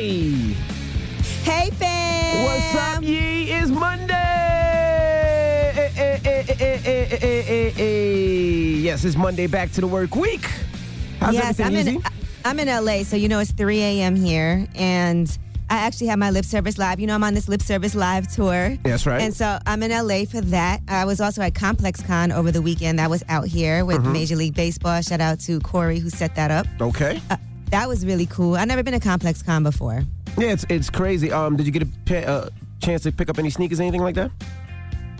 Hey! Hey, fam! What's up, ye? It's Monday! Yes, it's Monday, back to the work week. How's yes, everything, I'm easy? in, I'm in LA, so you know it's 3 a.m. here, and I actually have my lip service live. You know, I'm on this lip service live tour. That's right. And so I'm in LA for that. I was also at Complex Con over the weekend. I was out here with mm-hmm. Major League Baseball. Shout out to Corey who set that up. Okay. Uh, that was really cool. I've never been to Complex Con before. yeah, it's it's crazy. Um, did you get a uh, chance to pick up any sneakers, or anything like that?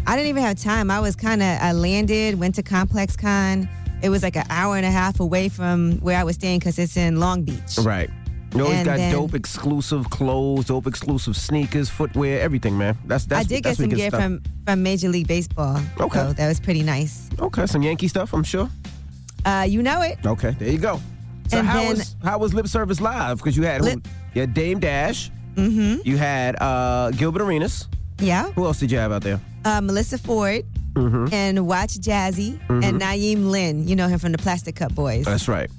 I didn't even have time. I was kind of, I landed, went to Complex Con. It was like an hour and a half away from where I was staying because it's in Long Beach. Right. You always And got then- dope exclusive clothes, dope exclusive sneakers, footwear, everything, man. That's that's I did get that's some gear stuff. from, from Major League Baseball. Okay. So that was pretty nice. Okay, some Yankee stuff, I'm sure. Uh, you know it. Okay, there you go. So And how then- was how was lip service live? Because you had who? You had Dame Dash. Mm-hmm. You had uh, Gilbert Arenas. Yeah. Who else did you have out there? Uh, Melissa Ford Mm-hmm. and Watch Jazzy and Naeem Lynn. You know him from the Plastic Cup Boys. That's right.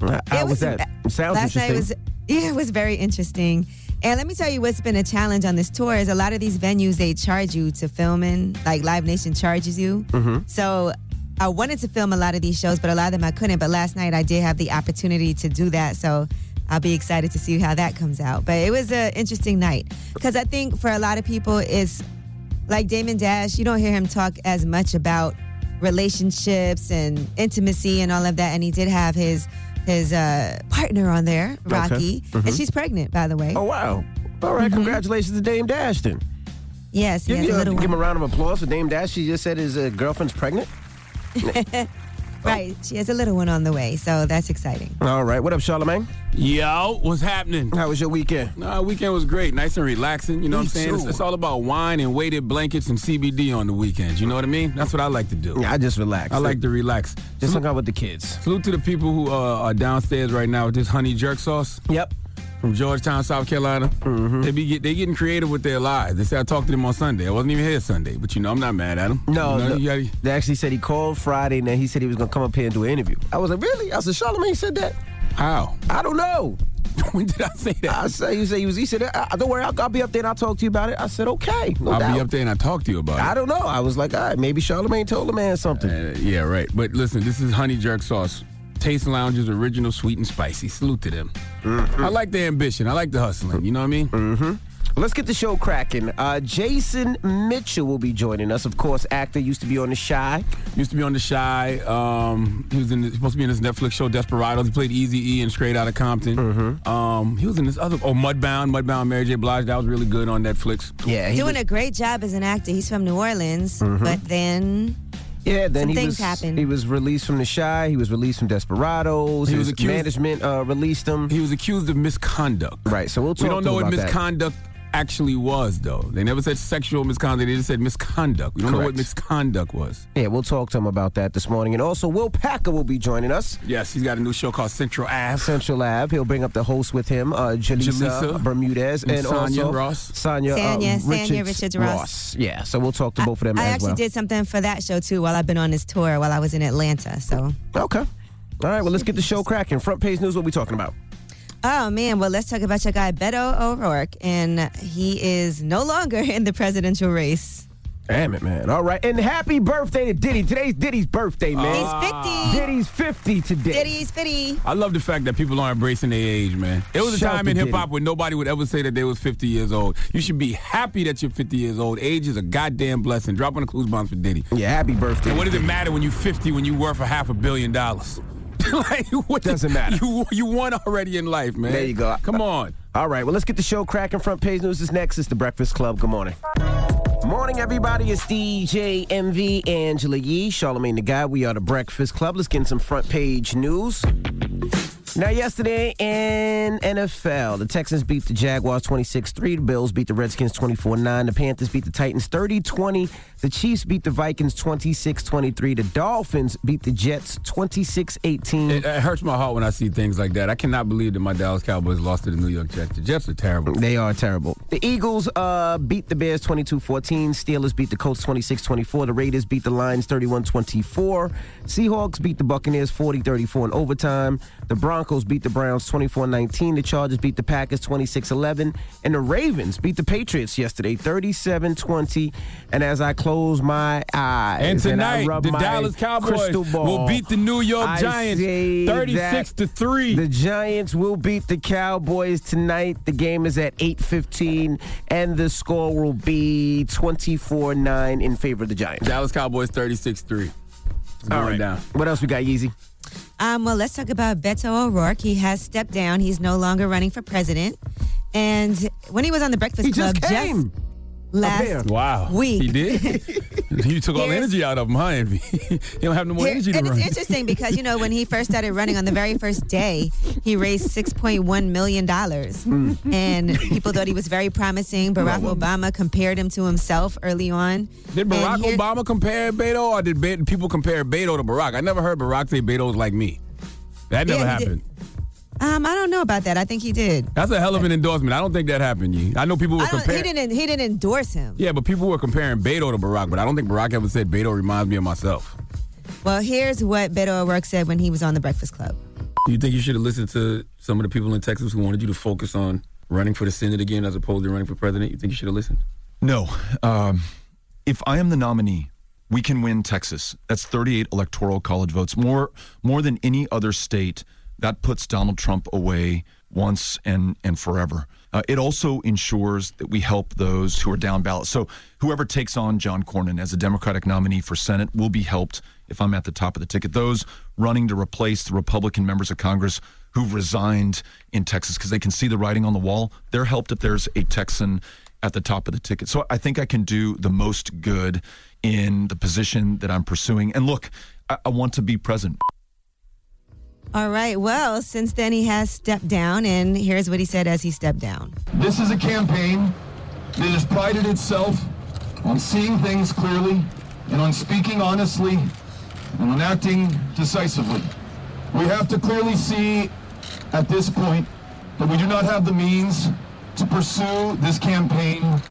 How It was, that? It sounds last interesting. night was yeah, it was very interesting. And let me tell you what's been a challenge on this tour is a lot of these venues they charge you to film in, like Live Nation charges you. Mm-hmm. So I wanted to film a lot of these shows, but a lot of them I couldn't. But last night I did have the opportunity to do that, so I'll be excited to see how that comes out. But it was an interesting night because I think for a lot of people it's like Damon Dash. You don't hear him talk as much about relationships and intimacy and all of that, and he did have his his uh, partner on there, Rocky, and she's pregnant, by the way. oh wow! All right, congratulations to Dame Dash then. Yes, Give, yes, you a a- little give him a round of applause for Dame Dash. She just said his uh, girlfriend's pregnant. Right, she has a little one on the way, so that's exciting. All right, what up, Charlamagne? Yo, what's happening? How was your weekend? Nah, weekend was great, nice and relaxing. You know Me what I'm saying? It's, it's all about wine and weighted blankets and CBD on the weekends. You know what I mean? That's what I like to do. Yeah, I just relax. I like to relax. just hung out with the kids. Salute to the people who uh, are downstairs right now with this honey jerk sauce Yep. From Georgetown, South Carolina. Mm-hmm. They be get, they getting creative with their lives. They said I talked to them on Sunday. I wasn't even here Sunday, but you know I'm not mad at them. No, you know, no. gotta- they actually said he called Friday and then he said he was gonna come up here and do an interview. I was like, really? I said, Charlamagne said that. how? I don't know. when did I say that? I said, you said he was. He said, don't worry, I'll, I'll be up there and I'll talk to you about it. I said, okay, no I'll doubt. be up there and I talk to you about it. I don't know. I was like, all right, maybe Charlamagne told the man something. Uh, yeah, right. But listen, this is honey jerk sauce. Taste Lounge's original sweet and spicy. Salute to them. Mm-hmm. I like the ambition. I like the hustling. You know what I mean? Let's get the show cracking. Uh, Jason Mitchell will be joining us. Of course, actor used to be on The Chi. Used to be on The Chi. Um, he was in the, supposed to be in this Netflix show Desperados. He played Eazy E and Straight Outta Compton. Mm-hmm. Um, he was in this other oh Mudbound, Mudbound Mary J. Blige. That was really good on Netflix. Yeah, he Doing was- a great job as an actor. He's from New Orleans, Mm-hmm. but then Yeah, then Some he things was happened. he was released from the Chi. He was released from Desperados. He His was accused- management uh, released him. He was accused of misconduct. Right, so we'll talk We don't know what about that. misconduct actually was, though. They never said sexual misconduct. They just said misconduct. We don't know what misconduct was. Yeah, we'll talk to him about that this morning. And also, Will Packer will be joining us. Yes, he's got a new show called Central Ave. Central Lab. He'll bring up the host with him, uh, Julissa, Julissa Bermudez, and and, Sonia also Ross. Sonia, Sanya- uh, Sanya Richards, Richards Ross. Yeah, so we'll talk to both of them I as actually well. did something for that show too while I've been on this tour while I was in Atlanta. So, Okay. All right, well, let's get the show cracking. Front page news, what we talking about? Oh man, well let's talk about your guy Beto O'Rourke, and he is no longer in the presidential race. Damn it, man. All right, and happy birthday to Diddy. Today's Diddy's birthday, man. He's 50. Ah. Diddy's 50 today. Diddy's 50. I love the fact that people are embracing their age, man. It was a Shout time in hip hop when nobody would ever say that they was 50 years old. You should be happy that you're 50 years old. Age is a goddamn blessing. Drop on the clues bombs for Diddy. Yeah, happy birthday. And what does it matter when you're 50 when you're worth a half a billion dollars? like, what Doesn't matter. You you won already in life, man. There you go. Come on. All right, well, let's get the show cracking. Front page news is next. It's the Breakfast Club. Good morning. Morning, everybody. It's DJ Envy Angela Yee, Charlamagne the Guy. We are the Breakfast Club. Let's get in some front page news. Now, yesterday in NFL, the Texans beat the Jaguars 26 3. The Bills beat the Redskins 24 9. The Panthers beat the Titans 30 20. The Chiefs beat the Vikings 26 23. The Dolphins beat the Jets 26 18. It, it hurts my heart when I see things like that. I cannot believe that my Dallas Cowboys lost to the New York Jets. The Jets are terrible. They are terrible. The Eagles uh, beat the Bears 22 14. Steelers beat the Colts 26 24. The Raiders beat the Lions 31 24. Seahawks beat the Buccaneers 40 34 in overtime. The Broncos beat the Browns 24 19. The Chargers beat the Packers 26 11. And the Ravens beat the Patriots yesterday 37 20. And as I close my eyes And tonight, I rub the my Dallas Cowboys ball, will beat the New York I Giants 36 to 3. The Giants will beat the Cowboys tonight. The game is at 8:15 and the score will be 24-9 in favor of the Giants. Dallas Cowboys 36 3. It's going down. What else we got, Yeezy? Um, well, let's talk about Beto O'Rourke. He has stepped down. He's no longer running for president. And when he was on the Breakfast He Club just came. Last. Wow. week, He did? you took all the energy out of him, huh, Envy? he don't have no more Here- energy to and run. it's interesting because you know when he first started running on the very first day, he raised six point one million dollars, Hmm. and people thought he was very promising. Barack Obama compared him to himself early on. Did Barack here- Obama compare Beto, or did Be- people compare Beto to Barack? I never heard Barack say Beto's like me. That never Yeah, he did. Happened. Um, I don't know about that. I think he did. That's a hell of an endorsement. I don't think that happened, Yee. I know people were I don't, he didn't. He didn't endorse him. Yeah, but people were comparing Beto to Barack, but I don't think Barack ever said Beto reminds me of myself. Well, here's what Beto O'Rourke said when he was on the Breakfast Club. Do you think you should have listened to some of the people in Texas who wanted you to focus on running for the Senate again as opposed to running for president? You think you should have listened? No. Um, if I am the nominee, we can win Texas. That's 38 electoral college votes, more more than any other state. That puts Donald Trump away once and and forever. Uh, it also ensures that we help those who are down ballot. So whoever takes on John Cornyn as a Democratic nominee for Senate will be helped if I'm at the top of the ticket. Those running to replace the Republican members of Congress who've resigned in Texas because they can see the writing on the wall, they're helped if there's a Texan at the top of the ticket. So I think I can do the most good in the position that I'm pursuing. And look, I, I want to be president. All right. Well, since then he has stepped down, and here's what he said as he stepped down. This is a campaign that has prided itself on seeing things clearly and on speaking honestly and on acting decisively. We have to clearly see at this point that we do not have the means to pursue this campaign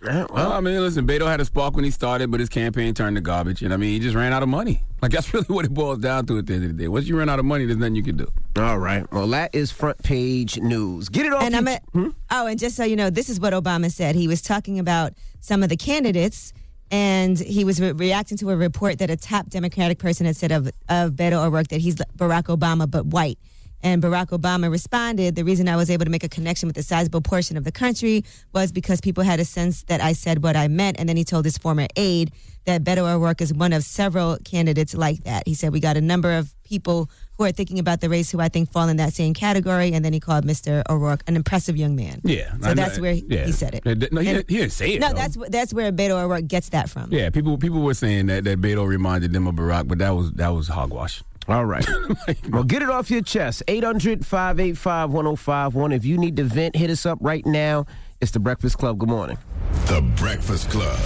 Well, I mean, listen, Beto had a spark when he started, but his campaign turned to garbage. And I mean, he just ran out of money. Like, that's really what it boils down to at the end of the day. Once you run out of money, there's nothing you can do. All right. Well, that is front page news. Get it off. And your- I'm a, hmm? oh, and just so you know, this is what Obama said. He was talking about some of the candidates, and he was re- reacting to a report that a top Democratic person had said of of Beto O'Rourke that he's Barack Obama but white. And Barack Obama responded, "The reason I was able to make a connection with a sizable portion of the country was because people had a sense that I said what I meant." And then he told his former aide that Beto O'Rourke is one of several candidates like that. He said, "We got a number of people who are thinking about the race who I think fall in that same category." And then he called Mr. O'Rourke an impressive young man. Yeah. So I that's where he, yeah. he said it. No, he, And- didn't- he didn't say it. No, though. that's that's where Beto O'Rourke gets that from. Yeah, people people were saying that, that Beto reminded them of Barack, but that was that was hogwash. All right. well, get it off your chest. 800 585 1051. If you need to vent, hit us up right now. It's The Breakfast Club. Good morning. The Breakfast Club.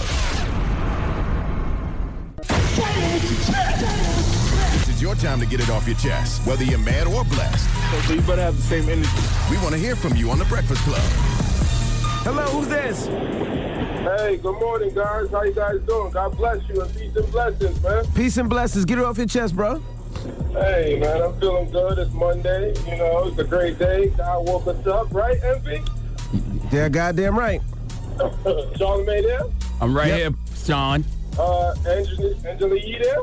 This is your time to get it off your chest, whether you're mad or blessed. So you better have the same energy. We want to hear from you on The Breakfast Club. Hello, who's this? Hey, good morning, guys. How you guys doing? God bless you and peace and blessings, man. Peace and blessings. Get it off your chest, bro. Hey, man, I'm feeling good. It's Monday. You know, it's a great day. God woke us up, right, Envy? Yeah, goddamn right. Charlamagne there? I'm right Yep. here, Sean. Uh, Angela, Angela Yee there?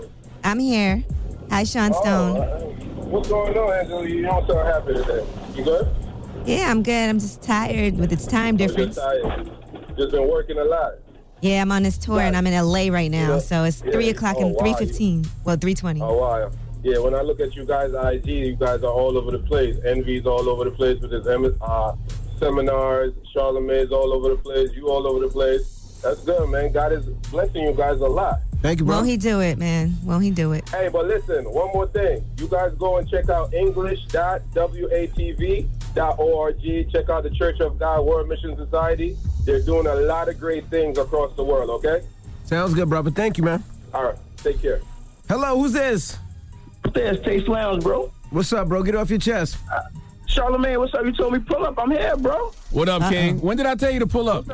I'm here. Hi, Sean Stone. Oh, uh, what's going on, Angela? You don't sound happy today. You good? Yeah, I'm good. I'm just tired with its time difference. Just tired? Just been working a lot. Yeah, I'm on this tour and I'm in LA right now, Yeah. so it's Yeah. three o'clock Oh, and wow. three fifteen. Well, three twenty. Oh, wow. Yeah, when I look at you guys' IG, you guys are all over the place. Envy's all over the place with his uh, seminars. Charlamagne's all over the place. You all over the place. That's good, man. God is blessing you guys a lot. Thank you, bro. Won't he do it, man? Won't he do it? Hey, but listen, one more thing. You guys go and check out english.watv.org. Check out the Church of God World Mission Society. They're doing a lot of great things across the world, okay? Sounds good, brother. Thank you, man. All right. Take care. Hello, who's this? There's Taste Lounge, bro. What's up, bro? Get off your chest. Charlamagne. what's up? You told me pull up. I'm here, bro. What up, uh-huh. King? When did I tell you to pull up?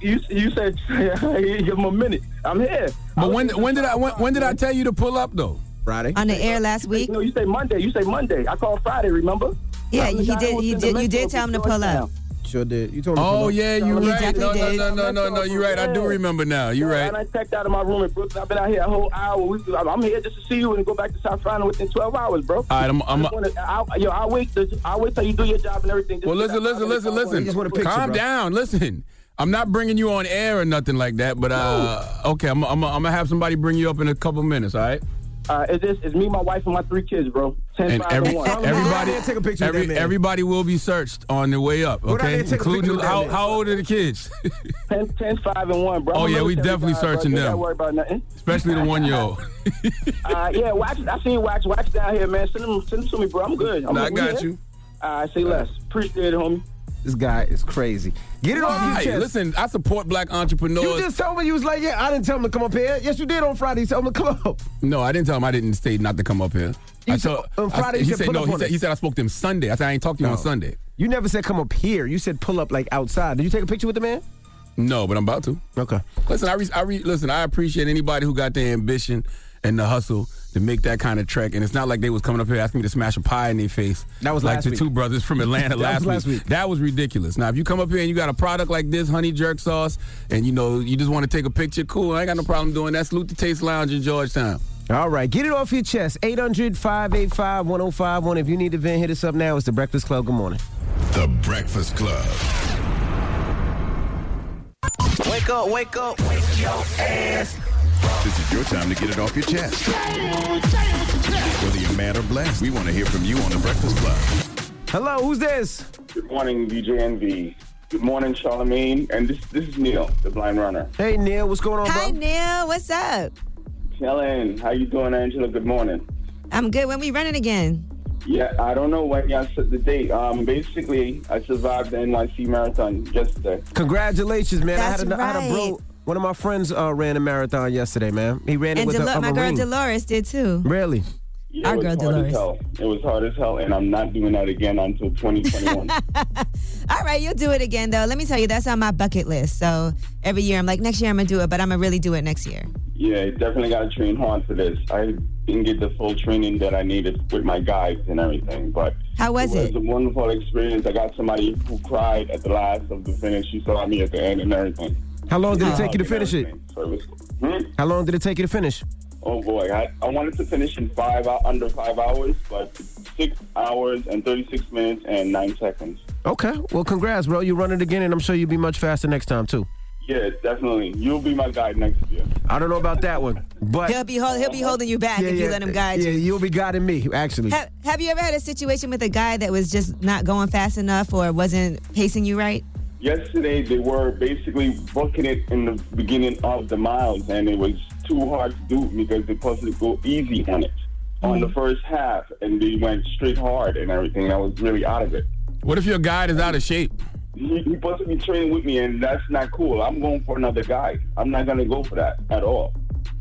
You you said give him a minute. I'm here. But when when did I when, when did I tell you to pull up though? Friday. On the air last week? No, you say Monday. You say Monday. I called Friday. Remember? Yeah, I'm he did. who He did. You did tell him to to pull up. Georgetown. Sure did. You told me. Oh yeah, you You right. definitely No, no, did. no, no, no, no. You're right. I do remember now. You're And right. I checked out of my room in Brooklyn. I've been out here a whole hour. I'm here just to see you and go back to South Carolina within 12 hours, bro. All right, I'm. I'm I just wanna- I'll, yo, I'll wait. To, I'll wait till you do your job and everything. Just well, get listen, that listen, listen, listen. just want a picture, Calm bro. down. Listen. I'm not bringing you on air or nothing like that, but uh, okay, I'm, I'm, I'm gonna have somebody bring you up in a couple minutes, all right? Uh, it's, just, it's me, my wife, and my three kids, bro. 10, And 5, every, and 1. everybody, Take a picture every, that man. everybody will be searched on their way up, okay? there and take a Including picture of that how, how old are the kids, 10, 10, 5, and 1, bro. Oh, I'm yeah, we definitely guy, bro. searching You them. Don't worry about nothing. especially the one year old. Uh, yeah, wax. I seen wax. Wax down here, man. Send them, send them to me, bro. I'm good. I'm Nah, I got here. you. All right, say less. Appreciate it, homie. This guy is crazy. Get it off your chest. Listen, I support black entrepreneurs. You just told me you was like, yeah, I didn't tell him to come up here. Yes, you did on Friday. You told him to come up. No, I didn't tell him I didn't say not to come up here. You I said- told- on Friday I, you he said no. up He said, he said I spoke to him Sunday. I said I ain't talked to you on Sunday. You never said come up here. You said pull up like outside. Did you take a picture with the man? No, but I'm about to. Okay. Listen, I, re- I re- listen. I appreciate anybody who got the ambition and the hustle to make that kind of trek. And it's not like they was coming up here asking me to smash a pie in their face. That was like last the week. two brothers from Atlanta last, last week. That was ridiculous. Now, if you come up here and you got a product like this, honey jerk sauce, and you know you just want to take a picture, cool. I ain't got no problem doing that. Salute the Taste Lounge in Georgetown. All right, get it off your chest. 800 585 1051. If you need the vent, hit us up now. It's the Breakfast Club. Good morning. The Breakfast Club. Wake up, wake up, wake your ass up. This is your time to get it off your chest. Whether you're mad or blessed, we want to hear from you on The Breakfast Club. Hello, who's this? Good morning, DJ Envy. Good morning, Charlamagne. And this this is Neil, the blind runner. Hey, Neil, what's going on, Hi, bro? Neil. What's up? Helen, how you doing, Angela? Good morning. I'm good. When we running again? Yeah, I don't know when y'all set the date. Um, basically, I survived the NYC marathon yesterday. Congratulations, man. That's I, had a, I had a bro. Right. One of my friends uh, ran a marathon yesterday, man. He ran it with Delo- a, a my girl Marine. Dolores did too. Really? Yeah, Our girl hard Dolores. It was hard as hell, and I'm not doing that again until 2021. All right, you'll do it again though. Let me tell you, that's on my bucket list. So every year I'm like, next year I'm gonna do it, but I'm gonna really do it next year. yeah, definitely got to train hard for this. I didn't get the full training that I needed with my guides and everything, but How was it it? was a wonderful experience. I got somebody who cried at the last of the finish. She saw me at the end and everything. How long did it take you to finish it? everything. So it was, hmm? How long did it take you to finish? Oh boy, I, I wanted to finish in five under five hours, but six hours and thirty six minutes and nine seconds. Okay. Well, congrats, bro. You run it again, and I'm sure you'll be much faster next time, too. Yeah, definitely. You'll be my guide next year. I don't know about that one, but He'll be hold, he'll be holding you back if you let him guide yeah, you. you'll be guiding me, actually. Have, have you ever had a situation with a guy that was just not going fast enough or wasn't pacing you right? Yesterday they were basically booking it in the beginning of the miles, and it was too hard to do because they're supposed to go easy on it on the mm-hmm. first half, and they went straight hard and everything. I was really out of it. What if your guide is out of shape? He, he's supposed to be training with me, and that's not cool. I'm going for another guy. I'm not gonna go for that at all.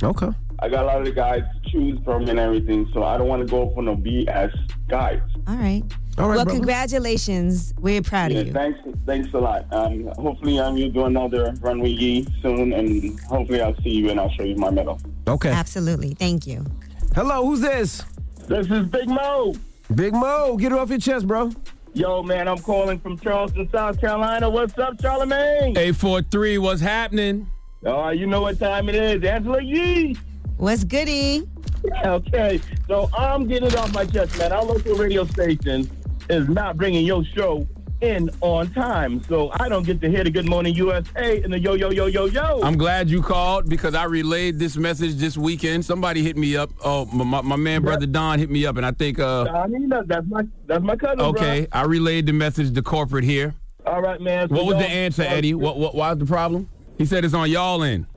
Okay. I got a lot of the guys to choose from and everything, so I don't want to go for no BS guys. All right. All right, well, brother. congratulations. We're proud Yeah, of you. thanks, thanks a lot. Um, hopefully, um, you'll do another runway yee soon, and hopefully, I'll see you and I'll show you my medal. Okay. Absolutely. Thank you. Hello, who's this? this is Big Mo. Big Mo. Get it off your chest, bro. Yo, man, I'm calling from Charleston, South Carolina. What's up, Charlamagne? 843, what's happening? Oh, you know what time it is. Angela Yee. What's goody? Okay, so I'm getting it off my chest, man. Our local radio station is not bringing your show in on time, so I don't get to hear the Good Morning USA and the Yo Yo Yo Yo Yo. I'm glad you called because I relayed this message this weekend. Somebody hit me up. Oh, my, my, my man, brother Don, hit me up, and I think, uh, I mean, that's my that's my cousin. okay, I relayed the message to corporate here. All right, man. So What was the answer, Eddie? What, what, why was the problem? He said it's on y'all end.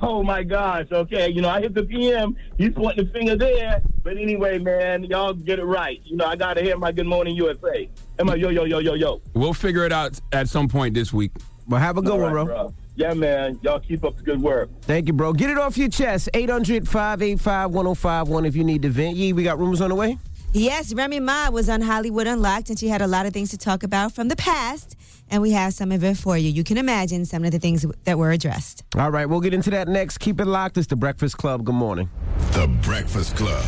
Oh my gosh. Okay. You know, I hit the PM. He's pointing the finger there. But anyway, man, y'all get it right. You know, I gotta hear my Good Morning USA and my yo yo yo yo yo. We'll figure it out at some point this week. Well, have a good All one, right, bro. Yeah, man. Y'all keep up the good work. Thank you, bro. Get it off your chest. 800 585 1051 if you need to vent. Yee, we got rumors on the way? Yes, Remy Ma was on Hollywood Unlocked, and she had a lot of things to talk about from the past, and we have some of it for you. You can imagine some of the things that were addressed. All right, we'll get into that next. Keep it locked. It's the Breakfast Club. Good morning. The Breakfast Club.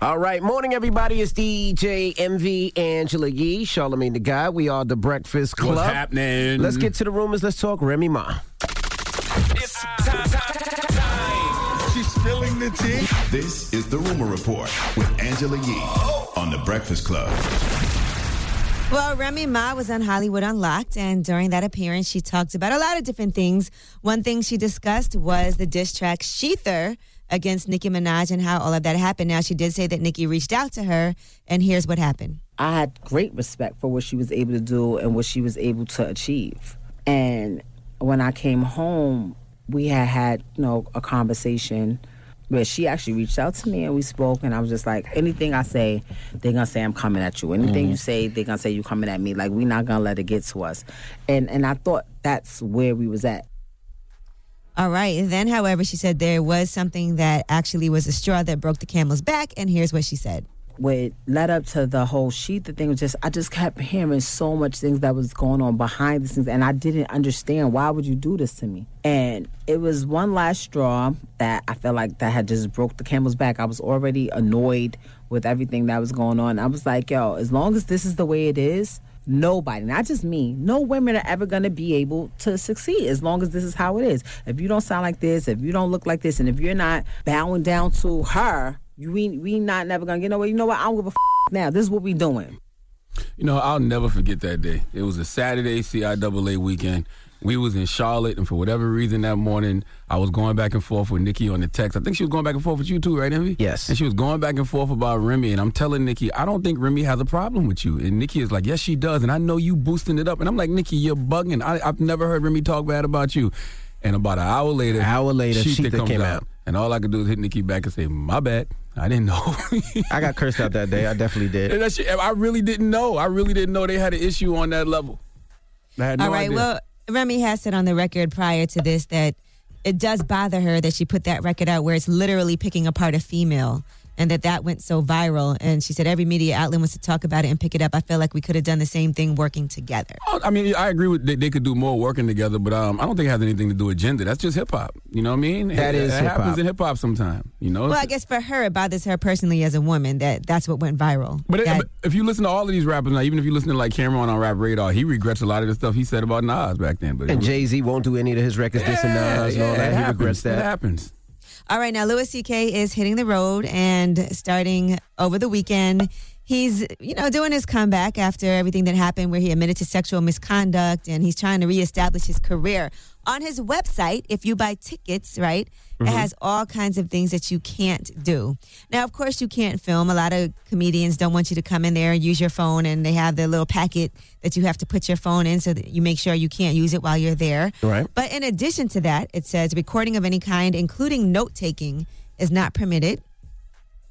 All right, morning, everybody. It's DJ Envy Angela Yee, Charlamagne the Guy. We are the Breakfast Club. What's happening? Let's get to the rumors. Let's talk Remy Ma. She's spilling the tea. This is the Rumor Report with Angela Yee oh. on the Breakfast Club. Well, Remy Ma was on Hollywood Unlocked, and during that appearance, she talked about a lot of different things. One thing she discussed was the diss track shETHER against Nicki Minaj and how all of that happened. Now, she did say that Nicki reached out to her, and here's what happened. I had great respect for what she was able to do and what she was able to achieve. And when I came home, we had had, you know, a conversation where she actually reached out to me and we spoke and I was just like, anything I say, they're gonna say I'm coming at you. Anything you mm-hmm. say, they're gonna say you coming at me. Like we're not gonna let it get to us. And and I thought that's where we was at. All right. Then, however, she said there was something that actually was a straw that broke the camel's back, and here's what she said. What led up to the whole shETHER thing was just I just kept hearing so much things that was going on behind the scenes and I didn't understand why would you do this to me? And it was one last straw that I felt like that had just broke the camel's back. I was already annoyed with everything that was going on. I was like yo as long as this is the way it is nobody not just me no women are ever going to be able to succeed as long as this is how it is. If you don't sound like this if you don't look like this and if you're not bowing down to her we, we not never gonna get nowhere. You know what? I don't give a f- now. This is what we doing. You know, I'll never forget that day. It was a Saturday CIAA weekend. We was in Charlotte, and for whatever reason that morning, I was going back and forth with Nicki on the text. I think she was going back and forth with you too, right, Envy? Yes. And she was going back and forth about Remy, and I'm telling Nicki, I don't think Remy has a problem with you. And Nicki is like, yes, she does, and I know you boosting it up. And I'm like, Nicki, you're bugging. I, I've never heard Remy talk bad about you. And about an hour later, An hour later, she, shETHER comes came out. out. And all I could do is hit Nicki back and say, my bad. I didn't know. I got cursed out that day. I definitely did. And that shit, I really didn't know. I really didn't know they had an issue on that level. I had no All right. idea. Well, Remy has said on the record prior to this that it does bother her that she put that record out where it's literally picking apart a female and that that went so viral. And she said every media outlet wants to talk about it and pick it up. I feel like we could have done the same thing working together. Oh, I mean, I agree with they, they could do more working together, but um, I don't think it has anything to do with gender. That's just hip hop. You know what I mean? That it, is it happens hip-hop. in hip hop sometimes. You know. Well, I guess for her, it bothers her personally as a woman that that's what went viral. But, it- That- but if you listen to all of these rappers now, even if you listen to like Cam'ron on Rap Radar, he regrets a lot of the stuff he said about Nas back then. But And Jay Z won't do any of his records dissing yeah, Nas and all that. He happens. regrets It that. happens. All right, now Louis C.K. is hitting the road and starting over the weekend. He's, you know, doing his comeback after everything that happened where he admitted to sexual misconduct and he's trying to reestablish his career. On his website, if you buy tickets, right, it mm-hmm. has all kinds of things that you can't do. Now, of course, you can't film. A lot of comedians don't want you to come in there and use your phone, and they have the little packet that you have to put your phone in so that you make sure you can't use it while you're there. Right. But in addition to that, it says recording of any kind, including note taking, is not permitted.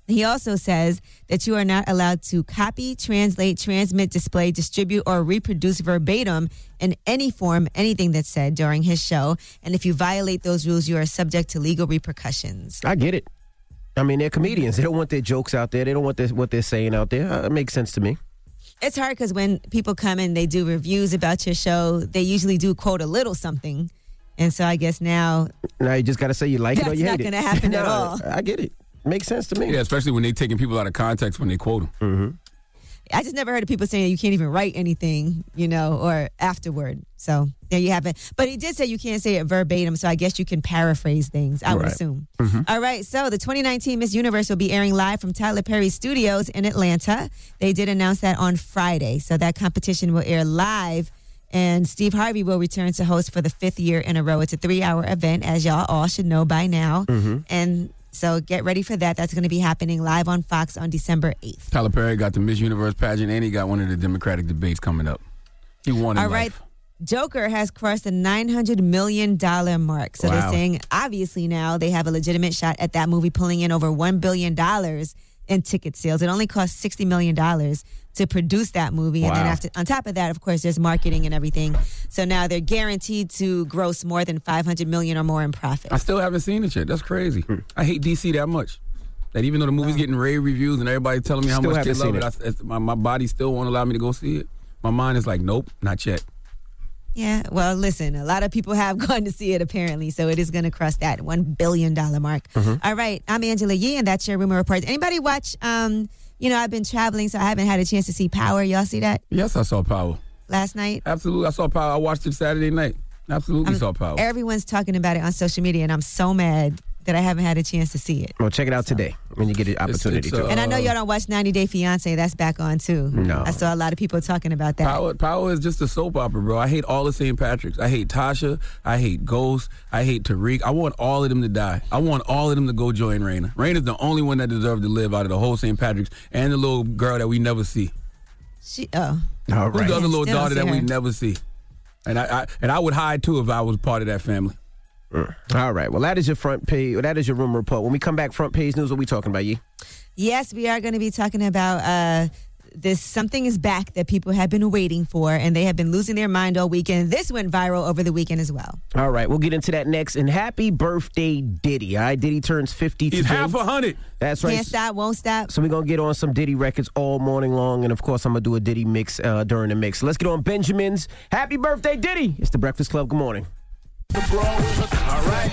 He also says that you are not allowed to copy, translate, transmit, display, distribute, or reproduce verbatim in any form anything that's said during his show. And if you violate those rules, you are subject to legal repercussions. I get it. I mean, they're comedians. They don't want their jokes out there. They don't want this, what they're saying out there. Uh, it makes sense to me. It's hard because when people come and they do reviews about your show, they usually do quote a little something. And so I guess now Now you just got to say you like it or you hate it. It's not gonna happen at all. I get it. Makes sense to me. Yeah, especially when they're taking people out of context when they quote them. Mm-hmm. I just never heard of people saying you can't even write anything, you know, or afterward. So there you have it. But he did say you can't say it verbatim, so I guess you can paraphrase things, I would Right. assume. Mm-hmm. All right, so the 2019 Miss Universe will be airing live from Tyler Perry Studios in Atlanta. They did announce that on Friday. So that competition will air live. And Steve Harvey will return to host for the fifth year in a row. It's a three hour event, as y'all all should know by now. Mm-hmm. And so get ready for that. That's going to be happening live on Fox on December 8th. Tyler Perry got the Miss Universe pageant, and he got one of the Democratic debates coming up. He won All right. life. Joker has crossed the $900 million mark. So they're saying, obviously, now they have a legitimate shot at that movie pulling in over $1 billion in ticket sales. It only cost $60 million to produce that movie. And then after, on top of that, of course, there's marketing and everything. So now they're guaranteed to gross more than 500 million or more in profit. I still haven't seen it yet. That's crazy. I hate DC that much. That even though the movie's getting rave reviews and everybody telling me how Still much they love seen it, I, it's- my, my body still won't allow me to go see it. My mind is like, nope, not yet. Yeah, well, listen, a lot of people have gone to see it apparently, so it is going to cross that one billion dollar mark. All right, I'm Angela Yee, and that's your rumor report. Anybody watch? Um, you know, I've been traveling, so I haven't had a chance to see Power. Y'all see that Yes, I saw Power. last night? Absolutely, I saw Power. I watched it Saturday night. Absolutely saw Power. Everyone's talking about it on social media, and I'm so mad that I haven't had a chance to see it. Well, check it out today when you get the opportunity it's, to. uh, And I know y'all don't watch 90 Day Fiance. That's back on too. No. I saw a lot of people talking about that. Power, Power is just a soap opera, bro. I hate all the St. Patrick's. I hate Tasha. I hate Ghost. I hate Tariq. I want all of them to die. I want all of them to go join Raina. Raina's the only one that deserves to live out of the whole St. Patrick's and the little girl that we never see. She, oh, All Who's the other little daughter see that we never see? And I, I and I would hide too if I was part of that family. All right. Well, that is your front page. That is your rumor report. When we come back, front page news. What we talking about, you? Yes, we are going to be talking about uh, this. Something is back that people have been waiting for, and they have been losing their mind all weekend. This went viral over the weekend as well. All right. We'll get into that next. And happy birthday, Diddy. All right. Diddy turns 50 He's today. half a hundred. That's right. Can't stop, won't stop. So we're going to get on some Diddy records all morning long. And of course, I'm going to do a Diddy mix uh, during the mix. Let's get on Benjamin's. Happy birthday, Diddy. It's the Breakfast Club. Good morning. All right.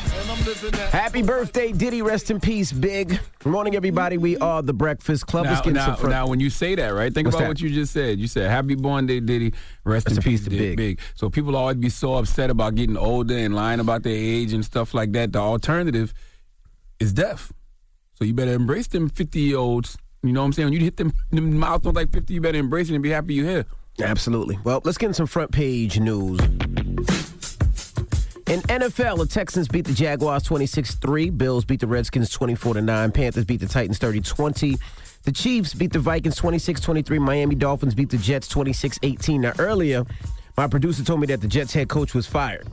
Happy birthday, Diddy. Rest in peace, Big. Good morning, everybody. We are the Breakfast Club. Now, Let's get now, some now, when you say that, right? Think What's about that? what you just said. You said, "Happy born day, Diddy. Rest, in peace, to Big. Big. Big." So people always be so upset about getting older and lying about their age and stuff like that. The alternative is death. So you better embrace them fifty year olds. You know what I'm saying? When you hit them, them milestones like fifty, you better embrace it and be happy you're here. Absolutely. Well, let's get in some front page news. In NFL, the Texans beat the Jaguars 26-3. Bills beat the Redskins 24-9. Panthers beat the Titans 30-20. The Chiefs beat the Vikings 26-23. Miami Dolphins beat the Jets 26-18. Now, earlier, my producer told me that the Jets head coach was fired.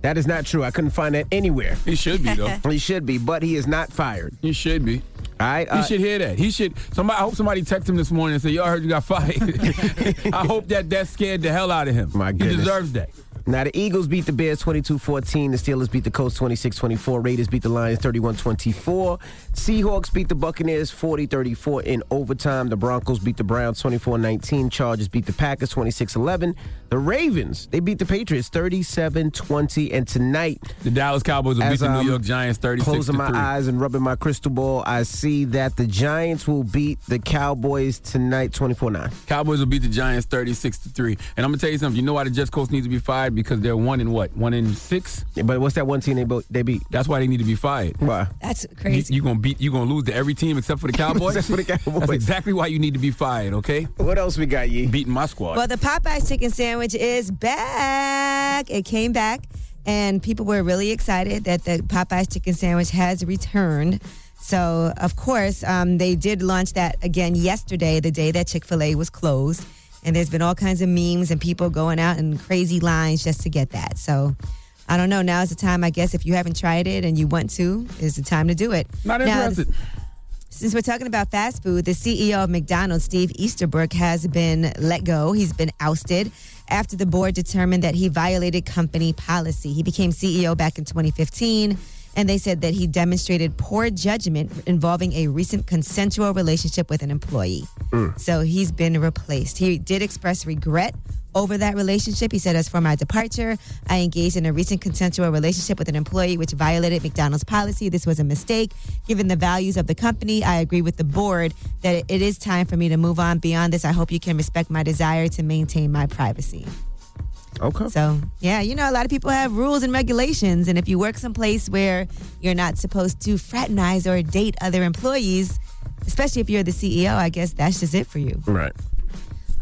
That is not true. I couldn't find that anywhere. He should be though. He should be, but he is not fired. He should be. All right. He uh, should hear that. He should. Somebody. I hope somebody text him this morning and say, "Y'all heard you got fired." I hope that that scared the hell out of him. My goodness. He deserves that. Now, the Eagles beat the Bears 22-14. The Steelers beat the Colts 26-24. Raiders beat the Lions 31-24. Seahawks beat the Buccaneers 40-34 in overtime. The Broncos beat the Browns 24-19. Chargers beat the Packers 26-11. The Ravens, they beat the Patriots 37-20. And tonight, The Dallas Cowboys will beat the New I'm York Giants 36 closing my eyes and rubbing my crystal ball, I see that the Giants will beat the Cowboys tonight 24-9. Cowboys will beat the Giants 36 to 3. And I'm going to tell you something. You know why the Jets coach needs to be fired? Because they're one in what? One in six? But what's that one team they, bo- they beat? That's why they need to be fired. Why? That's crazy. you're gonna beat. You're gonna lose to every team except for the Cowboys. Except for the Cowboys. That's exactly why you need to be fired. Okay, What else we got, ye? beating my squad. Well, the Popeyes chicken sandwich is back. It came back, and people were really excited that the Popeyes chicken sandwich has returned. So, of course, um, they did launch that again yesterday, the day that Chick fil A was closed. And there's been all kinds of memes and people going out in crazy lines just to get that. So, I don't know. Now is the time, I guess, if you haven't tried it and you want to, is the time to do it. Not Now, interested. since we're talking about fast food, the CEO of McDonald's, Steve Easterbrook, has been let go. He's been ousted after the board determined that he violated company policy. He became CEO back in 2015, and they said that he demonstrated poor judgment involving a recent consensual relationship with an employee. Hmm. So he's been replaced. He did express regret over that relationship. He said, As for my departure, I engaged in a recent consensual relationship with an employee which violated McDonald's policy. This was a mistake. Given the values of the company, I agree with the board that it is time for me to move on beyond this. I hope you can respect my desire to maintain my privacy. Okay. So, yeah, you know, a lot of people have rules and regulations. And if you work someplace where you're not supposed to fraternize or date other employees, especially if you're the CEO, I guess that's just it for you. Right.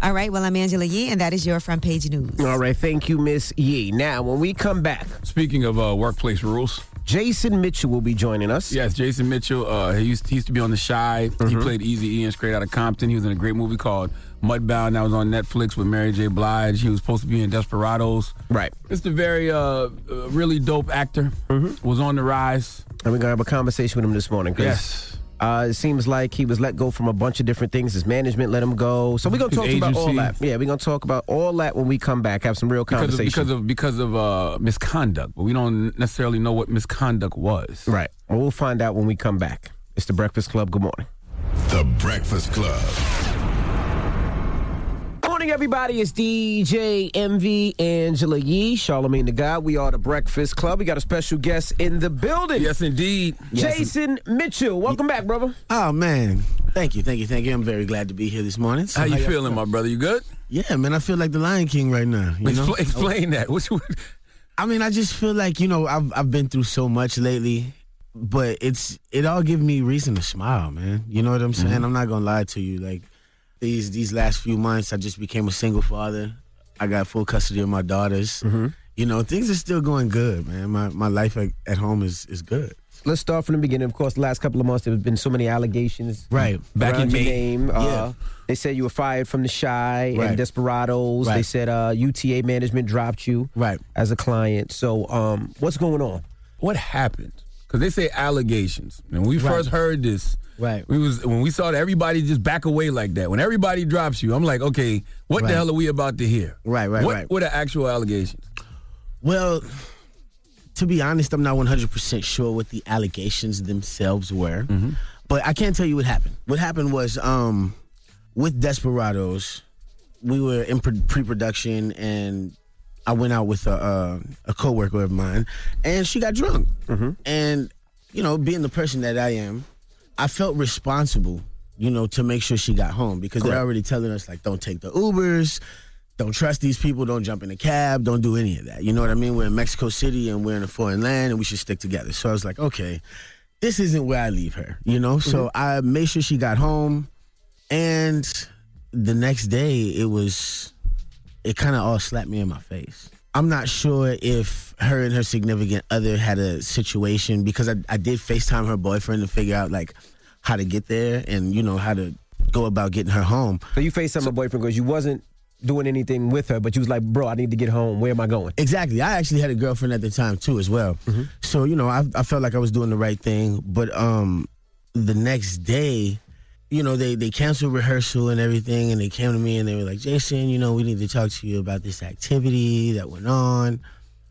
All right, well, I'm Angela Yee, and that is your front page news. All right. Thank you, Miss Yee. Now, when we come back, Speaking of uh, workplace rules, Jason Mitchell will be joining us. Yes, Jason Mitchell. Uh, he, used, he used to be on The Chi. He Mm-hmm. played Eazy E and Straight of Compton. He was in a great movie called Mudbound that was on Netflix with Mary J. Blige. He was supposed to be in Desperados. Right. Just a very, uh, uh, really dope actor. Mm-hmm. Was on the rise. And we're going to have a conversation with him this morning. Yes. Uh, it seems like he was let go from a bunch of different things. His management let him go. So we're going to His talk about all that. Yeah, we're going to talk about all that when we come back. Have some real Because of, conversation. because of because of uh, misconduct, but we don't necessarily know what misconduct was. right. Well, we'll find out when we come back. It's the Breakfast Club. Good morning. The Breakfast Club. Morning, everybody. It's DJ Envy Angela Yee, Charlamagne the God. We are the Breakfast Club. We got a special guest in the building. Yes, indeed. Jason Mitchell. Welcome back, brother. Oh man, thank you, thank you, thank you. I'm very glad to be here this morning. So How you y'all feeling, my brother? You good? Yeah, man, I feel like the Lion King right now. You know? Expl- explain that. What's I mean, I just feel like you know I've I've been through so much lately, but it's it all give me reason to smile, man. You know what I'm saying? Mm-hmm. I'm not gonna lie to you. Like these these last few months, I just became a single father. I got full custody of my daughters. Mm-hmm. You know, things are still going good, man. My my life at, at home is is good. Let's start from the beginning. Of course, the last couple of months there have been so many allegations. Right. Back Back in in your May. name. Uh, Yeah. They said you were fired from the Chi and Right. Desperados. They said uh, UTA management dropped you right. as a client. So, um, what's going on? What happened? Because they say allegations. And when we Right. first heard this, Right. we was when we saw that everybody just back away like that. When everybody drops you, I'm like, okay, what the hell are we about to hear? Right, right, what, right. What are the actual allegations? Well, to be honest, I'm not 100% sure what the allegations themselves were. But I can't tell you what happened. What happened was um, with Desperados, we were in pre- pre-production and I went out with a, a, a coworker of mine and she got drunk. And, you know, being the person that I am, I felt responsible, you know, to make sure she got home because they're already telling us, like, don't take the Ubers, don't trust these people, don't jump in a cab, don't do any of that. You know what I mean? We're in Mexico City and we're in a foreign land and we should stick together. So I was like, okay, this isn't where I leave her, you know? So mm-hmm. I made sure she got home and the next day it was, it kind of all slapped me in my face. I'm not sure if her and her significant other had a situation because I, I did FaceTime her boyfriend to figure out like how to get there and, you know, how to go about getting her home. So you faced my boyfriend because you wasn't doing anything with her, but you was like, bro, I need to get home. Where am I going? Exactly. I actually had a girlfriend at the time too, as well. So you know, I, I felt like I was doing the right thing. But um, the next day, you know, they they canceled rehearsal and everything, and they came to me and they were like, Jason, you know, we need to talk to you about this activity that went on.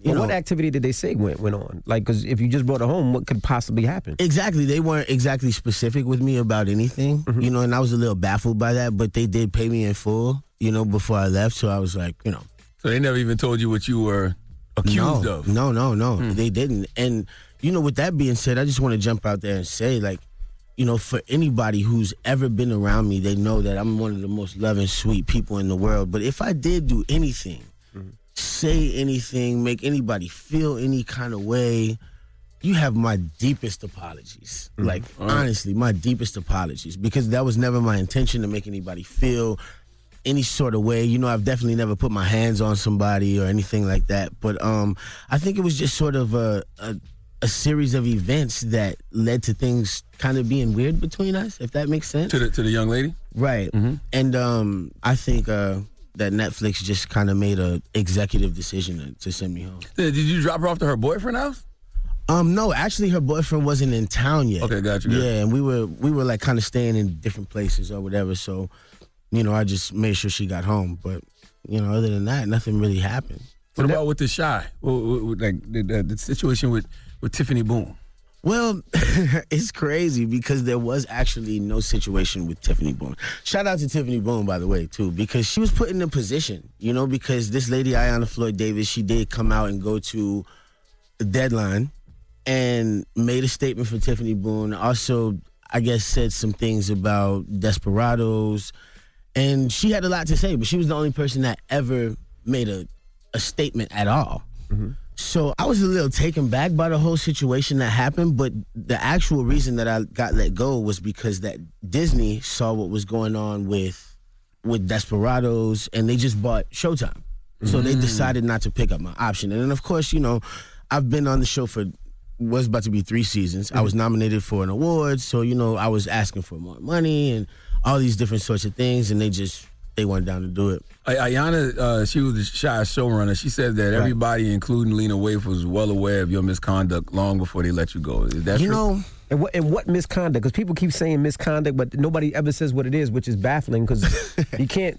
You Well, know, what activity did they say went went on? Like, because if you just brought her home, what could possibly happen? Exactly. They weren't exactly specific with me about anything, mm-hmm. you know, and I was a little baffled by that, but they did pay me in full, you know, before I left. So I was like, you know, So they never even told you what you were accused no, of. No, no, no. Hmm. They didn't. And, you know, with that being said, I just want to jump out there and say, like, you know, for anybody who's ever been around me, they know that I'm one of the most loving, sweet people in the world. But if I did do anything, say anything, make anybody feel any kind of way, you have my deepest apologies. Like, honestly, my deepest apologies because that was never my intention to make anybody feel any sort of way. You know, I've definitely never put my hands on somebody or anything like that. But um, I think it was just sort of a, a a series of events that led to things kind of being weird between us, if that makes sense. To the to the young lady? Right. And um, I think uh, that Netflix just kind of made a executive decision to, to send me home. Did you drop her off to her boyfriend's house? Um, no, actually, her boyfriend wasn't in town yet. Okay, gotcha. you. Yeah, and we were we were like kind of staying in different places or whatever. So, you know, I just made sure she got home. But you know, other than that, nothing really happened. What about with the Chi? What- what- what- like the, the, the situation with with Tiffany Boone? Well, it's crazy because there was actually no situation with Tiffany Boone. Shout out to Tiffany Boone, by the way, too, because she was put in a position, you know, because this lady, Ayanna Floyd Davis, she did come out and go to the deadline and made a statement for Tiffany Boone. Also, I guess, said some things about Desperados. And she had a lot to say, but she was the only person that ever made a, a statement at all. Mm-hmm. So I was a little taken back by the whole situation that happened, but the actual reason that I got let go was because that Disney saw what was going on with with Desperados and they just bought Showtime. So they mm. decided not to pick up my option. And then of course, you know, I've been on the show for was about to be three seasons. I was mm. nominated for an award, so you know I was asking for more money and all these different sorts of things, and they just they went down to do it. Ay- Ayanna, uh, she was the Chi showrunner. She said that everybody, including Lena Waithe, was well aware of your misconduct long before they let you go. Is that you true? know, and what and what misconduct? Because people keep saying misconduct, but nobody ever says what it is, which is baffling. Because you can't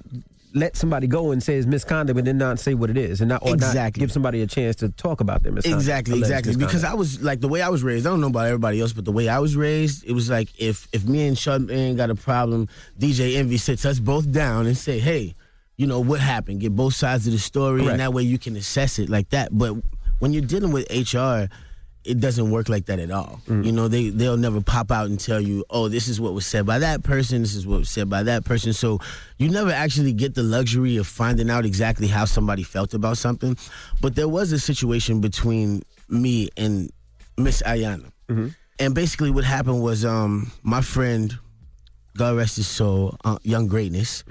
let somebody go and say it's misconduct, and then not say what it is, and not or not Exactly. give somebody a chance to talk about their misconduct. Exactly, exactly. Because. I was like the way I was raised. I don't know about everybody else, but the way I was raised, it was like if if me and Charlamagne got a problem, DJ Envy sits us both down and say, "Hey, you know what happened? Get both sides of the story, Correct. and that way you can assess it like that." But when you're dealing with HR, it doesn't work like that at all. Mm. You know, they they'll never pop out and tell you, "Oh, this is what was said by that person. This is what was said by that person." So you never actually get the luxury of finding out exactly how somebody felt about something. But there was a situation between me and Miss Ayanna, and basically what happened was, um, my friend, God rest his soul, uh, Young Greatness,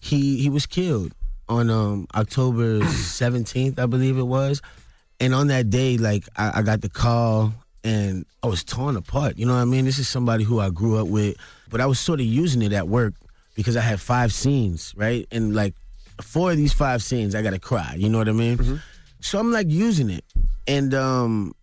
he he was killed on um, October seventeenth, I believe it was. And on that day, like I, I got the call and I was torn apart. You know what I mean? This is somebody who I grew up with, but I was sort of using it at work because I had five scenes, right? And like four of these five scenes, I gotta cry. You know what I mean? So I'm like using it, and um,